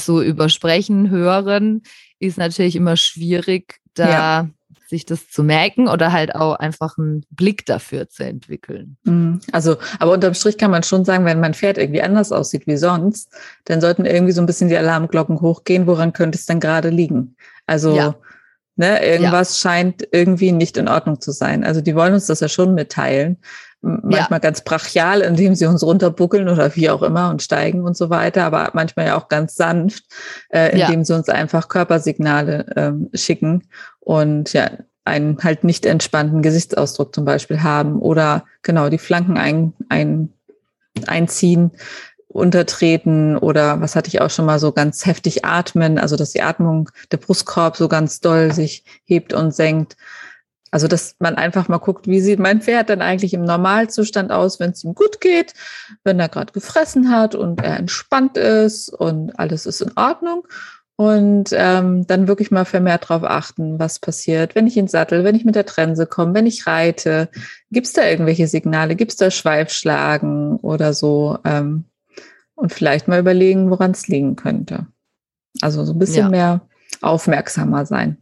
so übersprechen, hören ist natürlich immer schwierig, da ja. sich das zu merken oder halt auch einfach einen Blick dafür zu entwickeln. Mhm. Also, aber unterm Strich kann man schon sagen, wenn mein Pferd irgendwie anders aussieht wie sonst, dann sollten irgendwie so ein bisschen die Alarmglocken hochgehen. Woran könnte es denn gerade liegen? Also, ja. ne, irgendwas ja. scheint irgendwie nicht in Ordnung zu sein. Also, die wollen uns das ja schon mitteilen manchmal ja. ganz brachial, indem sie uns runterbuckeln oder wie auch immer und steigen und so weiter, aber manchmal ja auch ganz sanft, äh, indem ja. sie uns einfach Körpersignale ähm, schicken und ja, einen halt nicht entspannten Gesichtsausdruck zum Beispiel haben oder genau die Flanken ein, ein, einziehen, untertreten oder was hatte ich auch schon mal so ganz heftig atmen, also dass die Atmung, der Brustkorb so ganz doll sich hebt und senkt. Also, dass man einfach mal guckt, wie sieht mein Pferd denn eigentlich im Normalzustand aus, wenn es ihm gut geht, wenn er gerade gefressen hat und er entspannt ist und alles ist in Ordnung. Und ähm, dann wirklich mal vermehrt darauf achten, was passiert, wenn ich in Sattel, wenn ich mit der Trense komme, wenn ich reite. Gibt es da irgendwelche Signale? Gibt es da Schweifschlagen oder so? Ähm, und vielleicht mal überlegen, woran es liegen könnte. Also so ein bisschen ja. mehr aufmerksamer sein.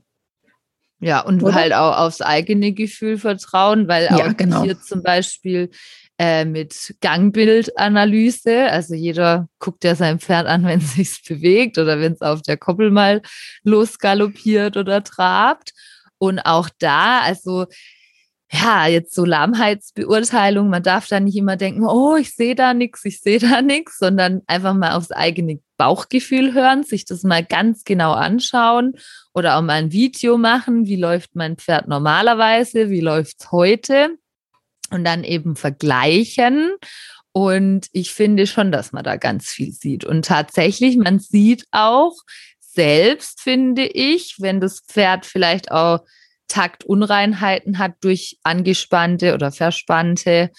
Ja, und Oder? halt auch aufs eigene Gefühl vertrauen, weil auch ja, genau. hier zum Beispiel äh, mit Gangbildanalyse, also jeder guckt ja sein Pferd an, wenn es sich bewegt oder wenn es auf der Koppel mal losgaloppiert oder trabt. Und auch da, also ja, jetzt so Lahmheitsbeurteilung, man darf da nicht immer denken, oh, ich sehe da nichts, ich sehe da nichts, sondern einfach mal aufs eigene Bauchgefühl hören, sich das mal ganz genau anschauen oder auch mal ein Video machen, wie läuft mein Pferd normalerweise, wie läuft es heute und dann eben vergleichen. Und ich finde schon, dass man da ganz viel sieht. Und tatsächlich, man sieht auch selbst, finde ich, wenn das Pferd vielleicht auch Taktunreinheiten hat durch angespannte oder verspannte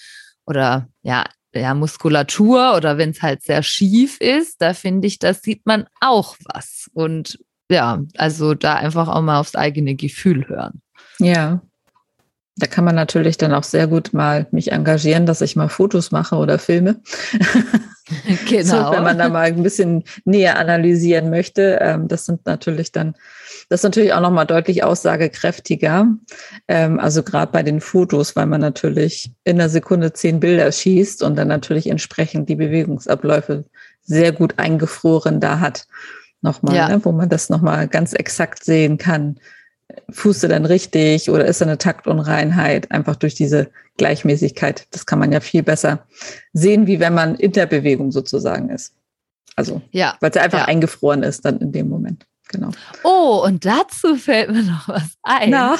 oder ja, ja Muskulatur oder wenn es halt sehr schief ist, da finde ich, da sieht man auch was. Und ja, also da einfach auch mal aufs eigene Gefühl hören. Ja. Da kann man natürlich dann auch sehr gut mal mich engagieren, dass ich mal Fotos mache oder filme. Genau. wenn man da mal ein bisschen näher analysieren möchte. Ähm, das sind natürlich dann das ist natürlich auch nochmal deutlich aussagekräftiger. Ähm, also gerade bei den Fotos, weil man natürlich in einer Sekunde zehn Bilder schießt und dann natürlich entsprechend die Bewegungsabläufe sehr gut eingefroren da hat. Nochmal, ja. ne, wo man das nochmal ganz exakt sehen kann. Fußt du dann richtig oder ist da eine Taktunreinheit? Einfach durch diese Gleichmäßigkeit. Das kann man ja viel besser sehen, wie wenn man in der Bewegung sozusagen ist. Also, ja. weil es einfach ja. eingefroren ist dann in dem Moment. Genau. Oh, und dazu fällt mir noch was ein. Na?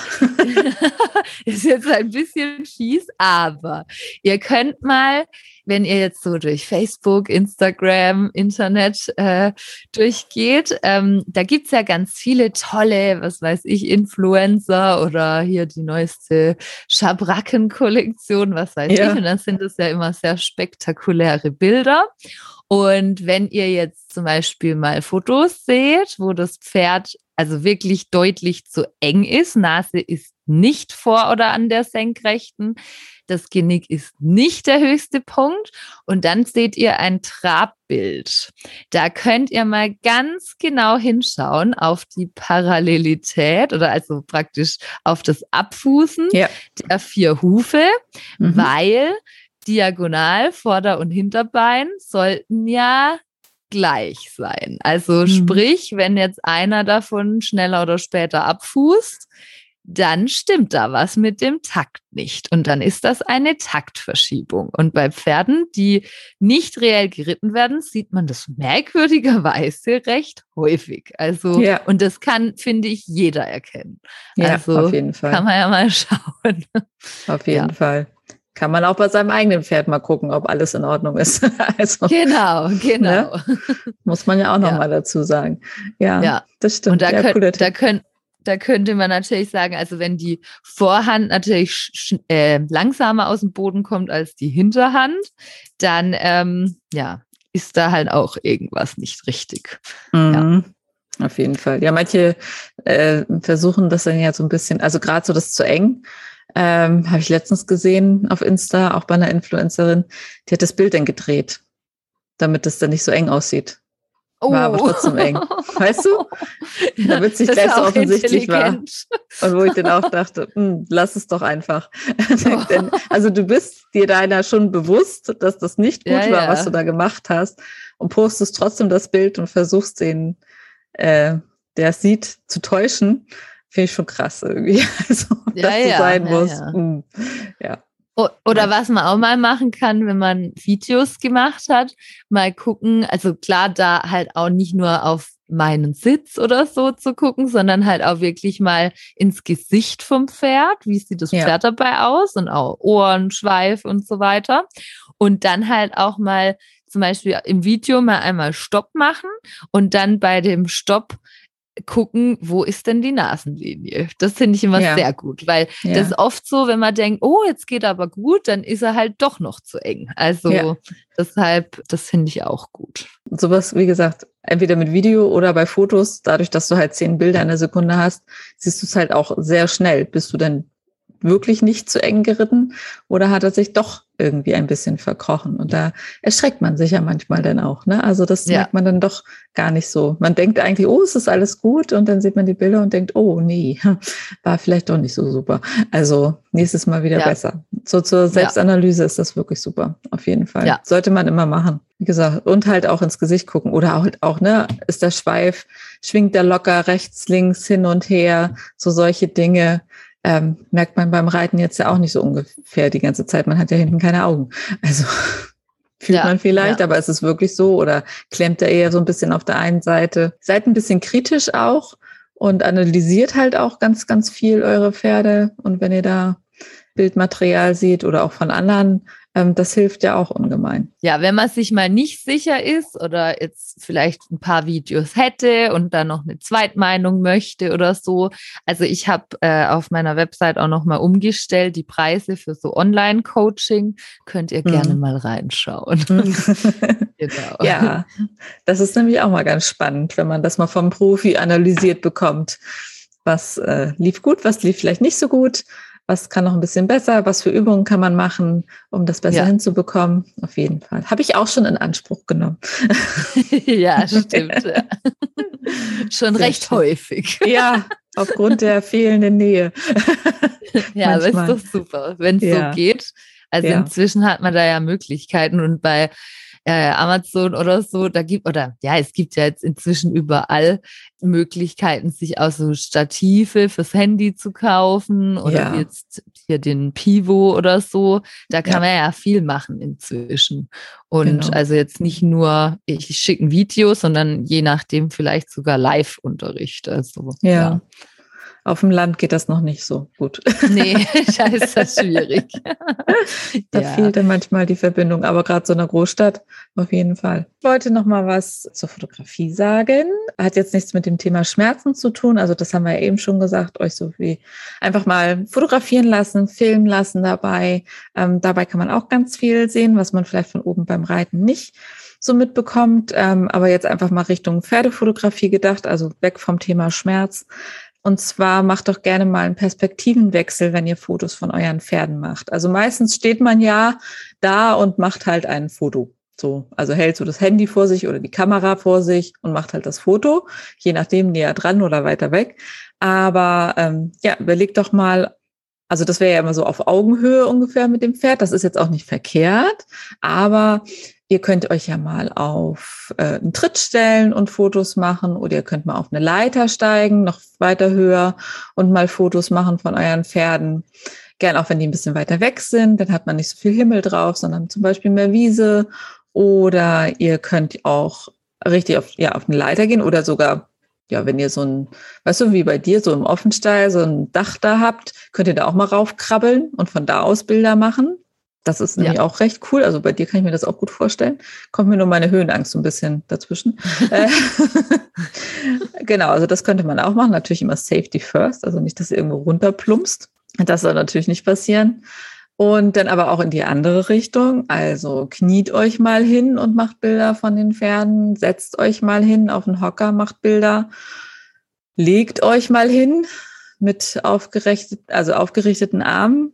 ist jetzt ein bisschen fies, aber ihr könnt mal, wenn ihr jetzt so durch Facebook, Instagram, Internet äh, durchgeht, ähm, da gibt es ja ganz viele tolle, was weiß ich, Influencer oder hier die neueste Schabracken-Kollektion, was weiß ja. ich. Und dann sind es ja immer sehr spektakuläre Bilder. Und wenn ihr jetzt zum Beispiel mal Fotos seht, wo das Pferd also wirklich deutlich zu eng ist, Nase ist nicht vor oder an der Senkrechten, das Genick ist nicht der höchste Punkt und dann seht ihr ein Trabbild. Da könnt ihr mal ganz genau hinschauen auf die Parallelität oder also praktisch auf das Abfußen ja. der vier Hufe, mhm. weil diagonal, Vorder- und Hinterbein sollten ja gleich sein. Also mhm. sprich, wenn jetzt einer davon schneller oder später abfußt, dann stimmt da was mit dem Takt nicht. Und dann ist das eine Taktverschiebung. Und bei Pferden, die nicht reell geritten werden, sieht man das merkwürdigerweise recht häufig. Also, ja. und das kann, finde ich, jeder erkennen. Ja, also, auf jeden Fall. Kann man ja mal schauen. Auf jeden ja. Fall. Kann man auch bei seinem eigenen Pferd mal gucken, ob alles in Ordnung ist. also, genau, genau. Ne? Muss man ja auch nochmal ja. dazu sagen. Ja, ja, das stimmt. Und da, ja, könnt, da können, da könnte man natürlich sagen, also wenn die Vorhand natürlich äh, langsamer aus dem Boden kommt als die Hinterhand, dann ähm, ja, ist da halt auch irgendwas nicht richtig. Mhm. Ja. Auf jeden Fall. Ja, manche äh, versuchen das dann ja so ein bisschen, also gerade so das zu eng. Ähm, Habe ich letztens gesehen auf Insta, auch bei einer Influencerin, die hat das Bild dann gedreht, damit es dann nicht so eng aussieht. Oh. War aber trotzdem eng. Weißt du? Damit es nicht gleich so offensichtlich war. Und wo ich dann auch dachte, hm, lass es doch einfach. Oh. Denn, also du bist dir deiner schon bewusst, dass das nicht gut ja, war, ja. was du da gemacht hast und postest trotzdem das Bild und versuchst den, äh, der es sieht, zu täuschen. Finde ich schon krass irgendwie. Also, ja, dass ja, sein muss. Hm. ja. Oder was man auch mal machen kann, wenn man Videos gemacht hat, mal gucken, also klar, da halt auch nicht nur auf meinen Sitz oder so zu gucken, sondern halt auch wirklich mal ins Gesicht vom Pferd. Wie sieht das Pferd ja. dabei aus? Und auch Ohren, Schweif und so weiter. Und dann halt auch mal zum Beispiel im Video mal einmal Stopp machen und dann bei dem Stopp gucken, wo ist denn die Nasenlinie? Das finde ich immer ja. sehr gut, weil ja. das ist oft so, wenn man denkt, oh, jetzt geht aber gut, dann ist er halt doch noch zu eng. Also ja. deshalb, das finde ich auch gut. Sowas, wie gesagt, entweder mit Video oder bei Fotos, dadurch, dass du halt zehn Bilder in der Sekunde hast, siehst du es halt auch sehr schnell, bis du dann wirklich nicht zu eng geritten oder hat er sich doch irgendwie ein bisschen verkrochen? Und da erschreckt man sich ja manchmal dann auch. Ne? Also das ja. merkt man dann doch gar nicht so. Man denkt eigentlich, oh, es ist alles gut und dann sieht man die Bilder und denkt, oh nee, war vielleicht doch nicht so super. Also nächstes Mal wieder ja. besser. So zur Selbstanalyse ja. ist das wirklich super, auf jeden Fall. Sollte man immer machen. Wie gesagt, und halt auch ins Gesicht gucken. Oder auch, auch, ne, ist der Schweif, schwingt der locker rechts, links, hin und her, so solche Dinge ähm, merkt man beim Reiten jetzt ja auch nicht so ungefähr die ganze Zeit. Man hat ja hinten keine Augen. Also fühlt ja, man vielleicht, ja. aber ist es wirklich so oder klemmt er eher so ein bisschen auf der einen Seite? Seid ein bisschen kritisch auch und analysiert halt auch ganz, ganz viel eure Pferde. Und wenn ihr da Bildmaterial seht oder auch von anderen, das hilft ja auch ungemein. Ja, wenn man sich mal nicht sicher ist oder jetzt vielleicht ein paar Videos hätte und dann noch eine Zweitmeinung möchte oder so. Also ich habe äh, auf meiner Website auch nochmal umgestellt, die Preise für so Online-Coaching. Könnt ihr gerne mhm. mal reinschauen. genau. Ja, das ist nämlich auch mal ganz spannend, wenn man das mal vom Profi analysiert bekommt. Was äh, lief gut, was lief vielleicht nicht so gut was kann noch ein bisschen besser, was für Übungen kann man machen, um das besser ja. hinzubekommen. Auf jeden Fall. Habe ich auch schon in Anspruch genommen. ja, stimmt. Ja. schon Sehr recht schön. häufig. Ja, aufgrund der fehlenden Nähe. ja, aber ist doch super, wenn es ja. so geht. Also inzwischen hat man da ja Möglichkeiten und bei äh, Amazon oder so, da gibt, oder ja, es gibt ja jetzt inzwischen überall Möglichkeiten, sich auch so Stative fürs Handy zu kaufen oder ja. jetzt hier den Pivo oder so. Da kann ja. man ja viel machen inzwischen. Und genau. also jetzt nicht nur, ich schicke ein Video, sondern je nachdem vielleicht sogar Live-Unterricht. Also, ja. ja. Auf dem Land geht das noch nicht so gut. Nee, da ist das schwierig. da ja. fehlt dann manchmal die Verbindung, aber gerade so in einer Großstadt auf jeden Fall. Ich wollte noch mal was zur Fotografie sagen. Hat jetzt nichts mit dem Thema Schmerzen zu tun. Also das haben wir ja eben schon gesagt, euch so wie einfach mal fotografieren lassen, filmen lassen dabei. Ähm, dabei kann man auch ganz viel sehen, was man vielleicht von oben beim Reiten nicht so mitbekommt. Ähm, aber jetzt einfach mal Richtung Pferdefotografie gedacht, also weg vom Thema Schmerz. Und zwar macht doch gerne mal einen Perspektivenwechsel, wenn ihr Fotos von euren Pferden macht. Also meistens steht man ja da und macht halt ein Foto. So, also hält so das Handy vor sich oder die Kamera vor sich und macht halt das Foto, je nachdem näher dran oder weiter weg. Aber ähm, ja, überlegt doch mal Also das wäre ja immer so auf Augenhöhe ungefähr mit dem Pferd. Das ist jetzt auch nicht verkehrt, aber ihr könnt euch ja mal auf äh, einen Tritt stellen und Fotos machen oder ihr könnt mal auf eine Leiter steigen, noch weiter höher und mal Fotos machen von euren Pferden. Gern auch wenn die ein bisschen weiter weg sind, dann hat man nicht so viel Himmel drauf, sondern zum Beispiel mehr Wiese. Oder ihr könnt auch richtig auf, ja, auf eine Leiter gehen oder sogar ja, wenn ihr so ein, weißt du, wie bei dir, so im Offenstall, so ein Dach da habt, könnt ihr da auch mal raufkrabbeln und von da aus Bilder machen. Das ist nämlich ja. auch recht cool. Also bei dir kann ich mir das auch gut vorstellen. Kommt mir nur meine Höhenangst so ein bisschen dazwischen. Äh, genau, also das könnte man auch machen. Natürlich immer Safety first, also nicht, dass ihr irgendwo runterplumpst. Das soll natürlich nicht passieren. Und dann aber auch in die andere Richtung. Also kniet euch mal hin und macht Bilder von den Pferden. Setzt euch mal hin auf den Hocker, macht Bilder. Legt euch mal hin mit aufgerichtet, also aufgerichteten Armen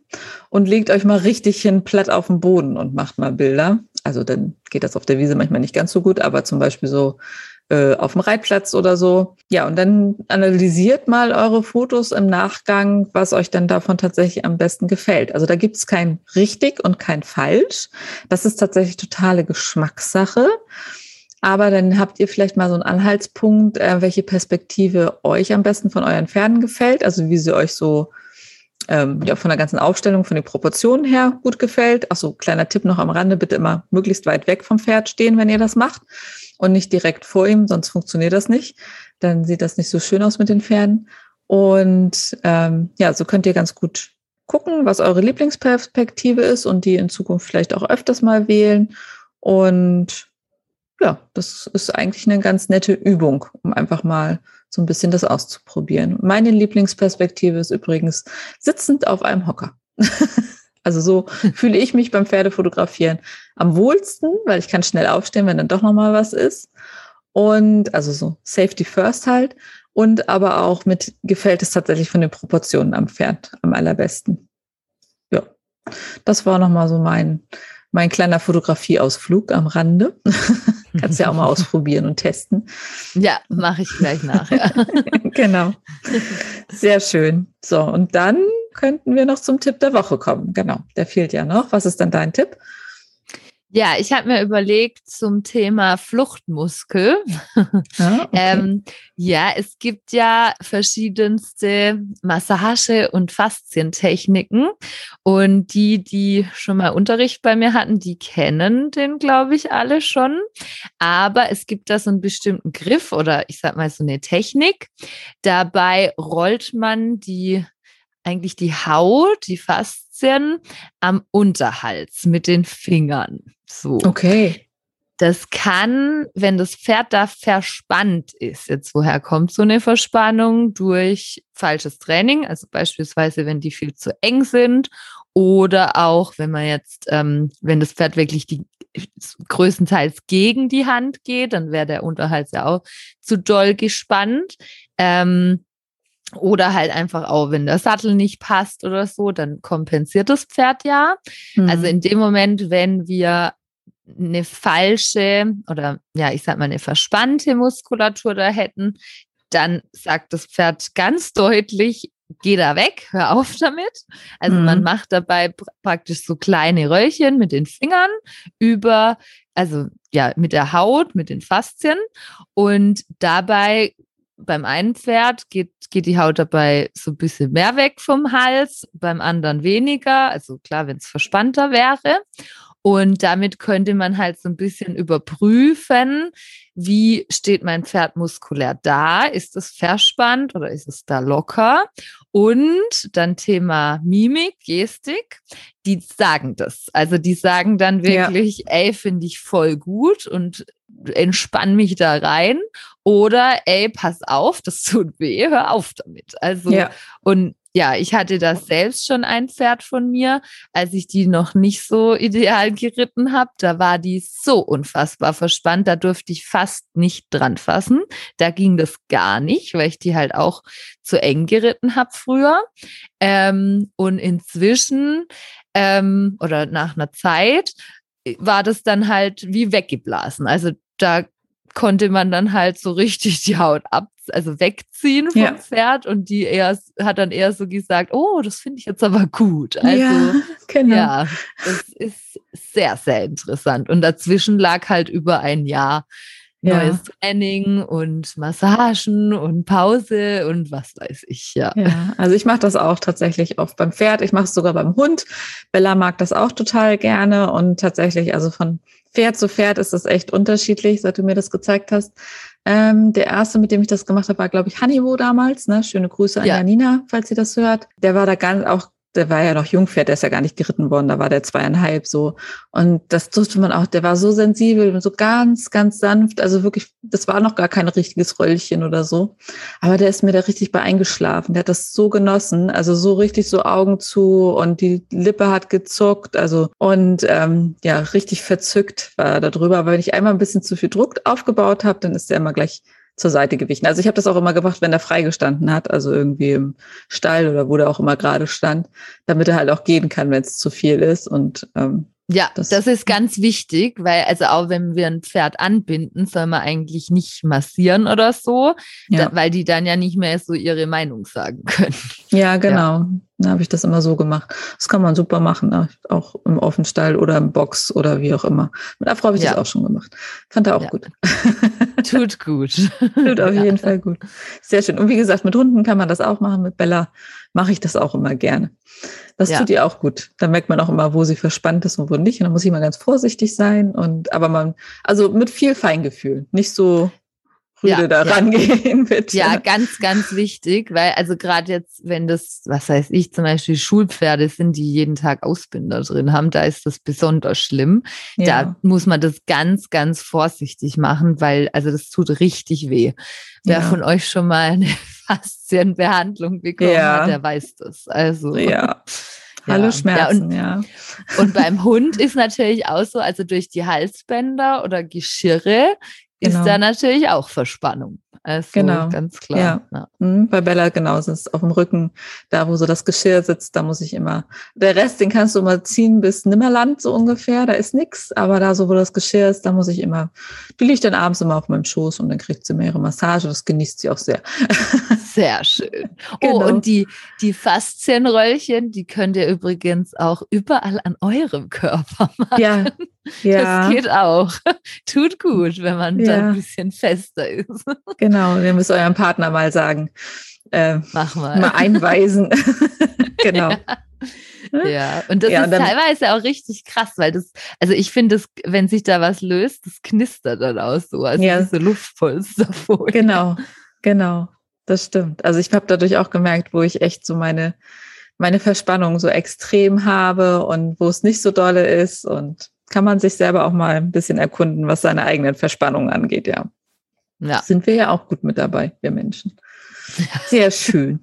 und legt euch mal richtig hin platt auf den Boden und macht mal Bilder. Also dann geht das auf der Wiese manchmal nicht ganz so gut, aber zum Beispiel so äh, auf dem Reitplatz oder so. Ja, und dann analysiert mal eure Fotos im Nachgang, was euch dann davon tatsächlich am besten gefällt. Also da gibt es kein richtig und kein falsch. Das ist tatsächlich totale Geschmackssache. Aber dann habt ihr vielleicht mal so einen Anhaltspunkt, äh, welche Perspektive euch am besten von euren Pferden gefällt, also wie sie euch so ähm, ja, von der ganzen Aufstellung, von den Proportionen her gut gefällt. Ach so, kleiner Tipp noch am Rande, bitte immer möglichst weit weg vom Pferd stehen, wenn ihr das macht und nicht direkt vor ihm, sonst funktioniert das nicht. Dann sieht das nicht so schön aus mit den Pferden. Und ähm, ja, so könnt ihr ganz gut gucken, was eure Lieblingsperspektive ist und die in Zukunft vielleicht auch öfters mal wählen. Und ja, das ist eigentlich eine ganz nette Übung, um einfach mal so ein bisschen das auszuprobieren. Meine Lieblingsperspektive ist übrigens sitzend auf einem Hocker. Also so fühle ich mich beim Pferdefotografieren am wohlsten, weil ich kann schnell aufstehen, wenn dann doch noch mal was ist. Und also so Safety First halt. Und aber auch mit gefällt es tatsächlich von den Proportionen am Pferd am allerbesten. Ja, das war noch mal so mein mein kleiner Fotografieausflug am Rande. Kannst ja auch mal ausprobieren und testen. Ja, mache ich gleich nachher. genau. Sehr schön. So, und dann könnten wir noch zum Tipp der Woche kommen. Genau, der fehlt ja noch. Was ist dann dein Tipp? Ja, ich habe mir überlegt zum Thema Fluchtmuskel. Ah, okay. ähm, ja, es gibt ja verschiedenste Massage- und Faszientechniken. Und die, die schon mal Unterricht bei mir hatten, die kennen den, glaube ich, alle schon. Aber es gibt da so einen bestimmten Griff oder ich sag mal so eine Technik. Dabei rollt man die eigentlich die Haut, die Faszien am Unterhals mit den Fingern. So. Okay. Das kann, wenn das Pferd da verspannt ist, jetzt woher kommt so eine Verspannung? Durch falsches Training, also beispielsweise, wenn die viel zu eng sind oder auch, wenn man jetzt, ähm, wenn das Pferd wirklich die größtenteils gegen die Hand geht, dann wäre der Unterhals ja auch zu doll gespannt. Ähm, oder halt einfach auch, wenn der Sattel nicht passt oder so, dann kompensiert das Pferd ja. Also mhm. Also in dem Moment, wenn wir eine falsche oder ja, ich sag mal eine verspannte Muskulatur da hätten, dann sagt das Pferd ganz deutlich, geh da weg, hör auf damit. Also mhm. man macht dabei praktisch so kleine Röllchen mit den Fingern über, also ja, mit der Haut, mit den Faszien und dabei beim einen Pferd geht, geht die Haut dabei so ein bisschen mehr weg vom Hals, beim anderen weniger. Also klar, wenn es verspannter wäre. Und damit könnte man halt so ein bisschen überprüfen, wie steht mein Pferd muskulär da? Ist es verspannt oder ist es da locker? Und dann Thema Mimik, Gestik, die sagen das. Also die sagen dann wirklich, ja. ey, finde ich voll gut und entspann mich da rein. Oder ey, pass auf, das tut weh, hör auf damit. Also, ja. und ja, ich hatte das selbst schon ein Pferd von mir, als ich die noch nicht so ideal geritten habe. Da war die so unfassbar verspannt, da durfte ich fast nicht dran fassen. Da ging das gar nicht, weil ich die halt auch zu eng geritten habe früher. Ähm, und inzwischen ähm, oder nach einer Zeit war das dann halt wie weggeblasen. Also da konnte man dann halt so richtig die Haut abziehen also wegziehen vom ja. Pferd und die eher, hat dann eher so gesagt, oh, das finde ich jetzt aber gut. Also, ja, genau. ja, das ist sehr, sehr interessant. Und dazwischen lag halt über ein Jahr ja. neues Training und Massagen und Pause und was weiß ich, ja. Ja, also ich mache das auch tatsächlich oft beim Pferd. Ich mache es sogar beim Hund. Bella mag das auch total gerne und tatsächlich, also von Pferd zu Pferd ist das echt unterschiedlich, seit du mir das gezeigt hast. Ähm, der erste, mit dem ich das gemacht habe, war, glaube ich, Hannibal damals. Ne? Schöne Grüße an ja. Janina, falls sie das hört. Der war da ganz auch der war ja noch Jungpferd, der ist ja gar nicht geritten worden, da war der zweieinhalb so. Und das durfte man auch, der war so sensibel und so ganz, ganz sanft. Also wirklich, das war noch gar kein richtiges Röllchen oder so. Aber der ist mir da richtig bei eingeschlafen. Der hat das so genossen, also so richtig so Augen zu und die Lippe hat gezuckt, also und ähm, ja, richtig verzückt war er darüber. Aber wenn ich einmal ein bisschen zu viel Druck aufgebaut habe, dann ist der immer gleich zur Seite gewichen. Also ich habe das auch immer gemacht, wenn er freigestanden hat, also irgendwie im Stall oder wo der auch immer gerade stand, damit er halt auch gehen kann, wenn es zu viel ist. Und ähm, ja, das, das, ist ganz wichtig, weil also auch wenn wir ein Pferd anbinden, soll man eigentlich nicht massieren oder so, ja. da, weil die dann ja nicht mehr so ihre Meinung sagen können. Ja, genau. Ja. Da habe ich das immer so gemacht. Das kann man super machen, auch im Offenstall oder im Box oder wie auch immer. Mit Afro habe ich ja. das auch schon gemacht. Fand er auch gut. Tut gut. Tut auf jeden Fall gut. Sehr schön. Und wie gesagt, mit Hunden kann man das auch machen. Mit Bella mache ich das auch immer gerne. Das ja. tut ihr auch gut. Da merkt man auch immer, wo sie verspannt ist und wo nicht. Und da muss ich immer ganz vorsichtig sein. Und aber man, also mit viel Feingefühl. Nicht so Rüde ja, da ja. rangehen, bitte. Ja, ganz, ganz wichtig, weil also gerade jetzt, wenn das, was heißt ich, zum Beispiel Schulpferde sind, die jeden Tag Ausbinder drin haben, da ist das besonders schlimm. Ja. Da muss man das ganz, ganz vorsichtig machen, weil also das tut richtig weh. Wer von euch schon mal eine Faszienbehandlung bekommen hat, der weiß das. Also. Ja. Hallo Schmerzen, ja. Und, ja. und beim Hund ist natürlich auch so, also durch die Halsbänder oder Geschirre genau. ist da natürlich auch Verspannung. Also genau. ganz klar. Ja. ja. Mhm, bei Bella genauso ist auf dem Rücken, da wo so das Geschirr sitzt, da muss ich immer. Der Rest, den kannst du immer ziehen bis Nimmerland so ungefähr, da ist nix, aber da so wo das Geschirr ist, da muss ich immer. Die liegt dann abends immer auf meinem Schoß und dann kriegt sie mir ihre Massage, das genießt sie auch sehr. Sehr schön. Oh, genau. und die, die Faszienröllchen, die könnt ihr übrigens auch überall an eurem Körper machen. Ja, ja. Das geht auch. Tut gut, wenn man ja. da ein bisschen fester ist. Genau, ihr müsst eurem Partner mal sagen. Äh, Mach mal. Mal einweisen. genau. Ja. ja. und das ja, ist teilweise auch richtig krass, weil das, also ich finde, wenn sich da was löst, das knistert dann auch so, also ja. diese Luftpolsterfolie. Genau, genau, das stimmt. Also ich habe dadurch auch gemerkt, wo ich echt so meine, meine Verspannung so extrem habe und wo es nicht so dolle ist und kann man sich selber auch mal ein bisschen erkunden, was seine eigenen Verspannungen angeht, ja. Ja. Sind wir ja auch gut mit dabei, wir Menschen. Sehr schön.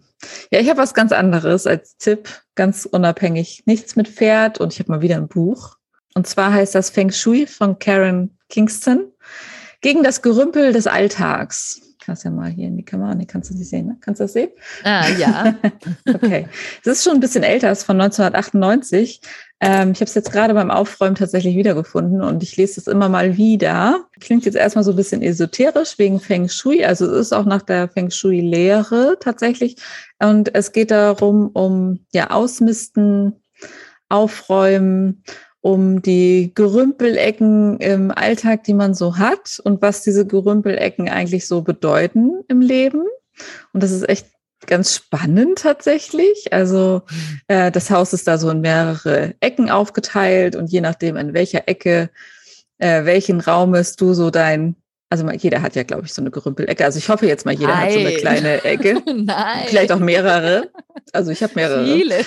Ja, ich habe was ganz anderes als Tipp, ganz unabhängig. Nichts mit Pferd und ich habe mal wieder ein Buch. Und zwar heißt das Feng Shui von Karen Kingston gegen das Gerümpel des Alltags. Kannst ja mal hier in die Kamera, nee, kannst du nicht sehen, ne? Kannst du das sehen? Ah, ja. okay. Es ist schon ein bisschen älter, es ist von 1998. Ähm, ich habe es jetzt gerade beim Aufräumen tatsächlich wiedergefunden und ich lese es immer mal wieder. Klingt jetzt erstmal so ein bisschen esoterisch wegen Feng Shui. Also es ist auch nach der Feng Shui-Lehre tatsächlich. Und es geht darum, um ja, Ausmisten, Aufräumen, um die Gerümpelecken im Alltag, die man so hat und was diese Gerümpelecken eigentlich so bedeuten im Leben. Und das ist echt ganz spannend tatsächlich. Also äh, das Haus ist da so in mehrere Ecken aufgeteilt und je nachdem, in welcher Ecke, äh, welchen Raumes du so dein also jeder hat ja, glaube ich, so eine Gerümpelecke. Also ich hoffe jetzt mal, jeder Nein. hat so eine kleine Ecke. Nein. Vielleicht auch mehrere. Also ich habe mehrere. Viele.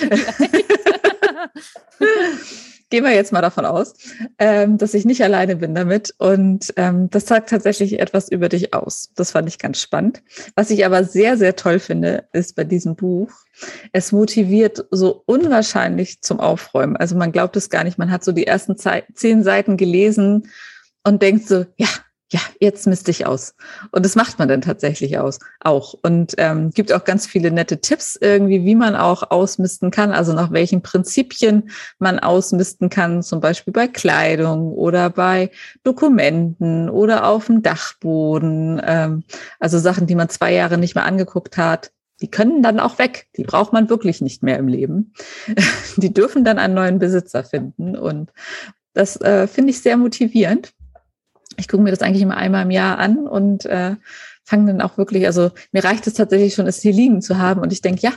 gehen wir jetzt mal davon aus, ähm, dass ich nicht alleine bin damit. Und ähm, das sagt tatsächlich etwas über dich aus. Das fand ich ganz spannend. Was ich aber sehr, sehr toll finde, ist bei diesem Buch, es motiviert so unwahrscheinlich zum Aufräumen. Also man glaubt es gar nicht. Man hat so die ersten zehn Seiten gelesen und denkt so, ja, ja, jetzt misste ich aus. Und das macht man dann tatsächlich aus, auch. Und ähm, gibt auch ganz viele nette Tipps irgendwie, wie man auch ausmisten kann, also nach welchen Prinzipien man ausmisten kann, zum Beispiel bei Kleidung oder bei Dokumenten oder auf dem Dachboden. Ähm, also Sachen, die man zwei Jahre nicht mehr angeguckt hat. Die können dann auch weg. Die braucht man wirklich nicht mehr im Leben. Die dürfen dann einen neuen Besitzer finden. Und das äh, finde ich sehr motivierend ich gucke mir das eigentlich immer einmal im Jahr an und äh, fange dann auch wirklich, also mir reicht es tatsächlich schon, es hier liegen zu haben und ich denke, ja,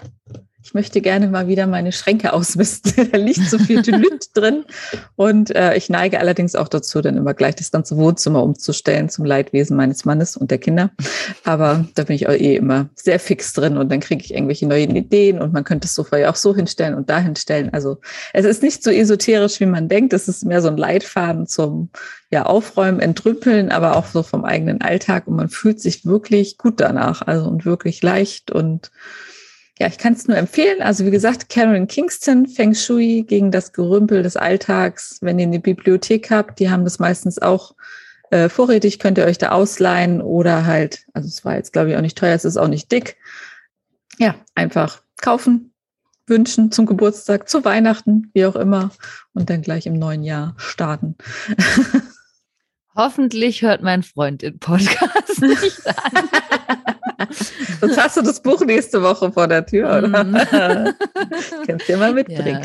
ich möchte gerne mal wieder meine Schränke ausmisten. da liegt so viel Lüt drin. Und äh, ich neige allerdings auch dazu, dann immer gleich das ganze Wohnzimmer umzustellen zum Leidwesen meines Mannes und der Kinder. Aber da bin ich auch eh immer sehr fix drin und dann kriege ich irgendwelche neuen Ideen und man könnte das Sofa ja auch so hinstellen und da hinstellen. Also es ist nicht so esoterisch, wie man denkt. Es ist mehr so ein Leitfaden zum ja, Aufräumen, Entrümpeln, aber auch so vom eigenen Alltag und man fühlt sich wirklich gut danach. Also und wirklich leicht und ja, ich kann es nur empfehlen. Also wie gesagt, Karen Kingston, Feng Shui gegen das Gerümpel des Alltags. Wenn ihr eine Bibliothek habt, die haben das meistens auch äh, vorrätig, könnt ihr euch da ausleihen oder halt, also es war jetzt glaube ich auch nicht teuer, es ist auch nicht dick. Ja, einfach kaufen, wünschen zum Geburtstag, zu Weihnachten, wie auch immer und dann gleich im neuen Jahr starten. Hoffentlich hört mein Freund den Podcast nicht an. Sonst hast du das Buch nächste Woche vor der Tür, oder? Mm. Kannst du ja mal mitbringen.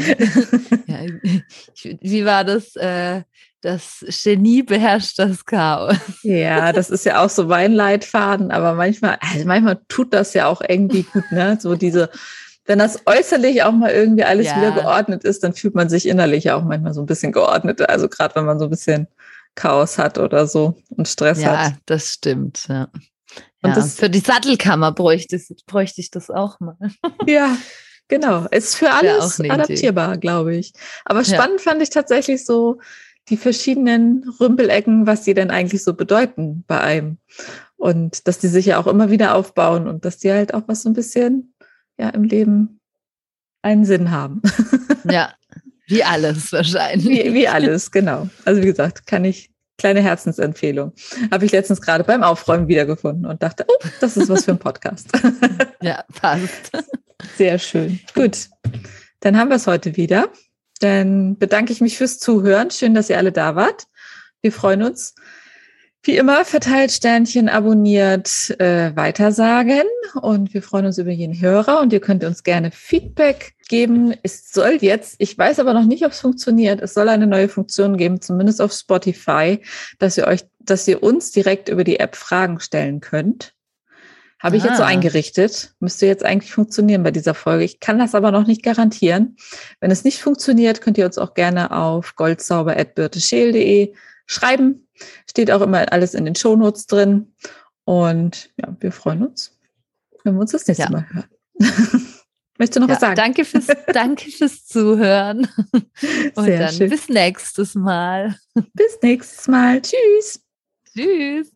Ja. Ja. Wie war das? Äh, das Genie beherrscht das Chaos. Ja, das ist ja auch so mein Leitfaden, aber manchmal, also manchmal tut das ja auch irgendwie gut, ne? So diese, wenn das äußerlich auch mal irgendwie alles ja. wieder geordnet ist, dann fühlt man sich innerlich auch manchmal so ein bisschen geordneter. Also gerade wenn man so ein bisschen Chaos hat oder so und Stress ja, hat. Ja, das stimmt. Ja. Und ja, das, für die Sattelkammer bräuchte, bräuchte ich das auch mal. Ja, genau. Ist für alles adaptierbar, glaube ich. Aber spannend ja. fand ich tatsächlich so die verschiedenen Rümpelecken, was die denn eigentlich so bedeuten bei einem. Und dass die sich ja auch immer wieder aufbauen und dass die halt auch was so ein bisschen ja im Leben einen Sinn haben. Ja, wie alles wahrscheinlich. Wie, wie alles, genau. Also wie gesagt, kann ich Kleine Herzensempfehlung. Habe ich letztens gerade beim Aufräumen wiedergefunden und dachte, oh, das ist was für ein Podcast. ja, passt. Sehr schön. Gut. Dann haben wir es heute wieder. Dann bedanke ich mich fürs Zuhören. Schön, dass ihr alle da wart. Wir freuen uns wie immer, verteilt Sternchen, abonniert, äh, weitersagen und wir freuen uns über jeden Hörer und ihr könnt uns gerne Feedback geben. Es soll jetzt, ich weiß aber noch nicht, ob es funktioniert, es soll eine neue Funktion geben, zumindest auf Spotify, dass ihr euch, dass ihr uns direkt über die App Fragen stellen könnt. Habe ich ah. jetzt so ah. eingerichtet. Müsste jetzt eigentlich funktionieren bei dieser Folge. Ich kann das aber noch nicht garantieren. Wenn es nicht funktioniert, könnt ihr uns auch gerne auf goldsauber.birtescheel.de schreiben. Steht auch immer alles in den Shownotes drin. Und ja, wir freuen uns, wenn wir uns das nächste ja. Mal hören. Möchtest du noch ja, was sagen? Danke fürs, danke fürs Zuhören. Und Sehr dann schön. bis nächstes Mal. Bis nächstes Mal. Tschüss. Tschüss.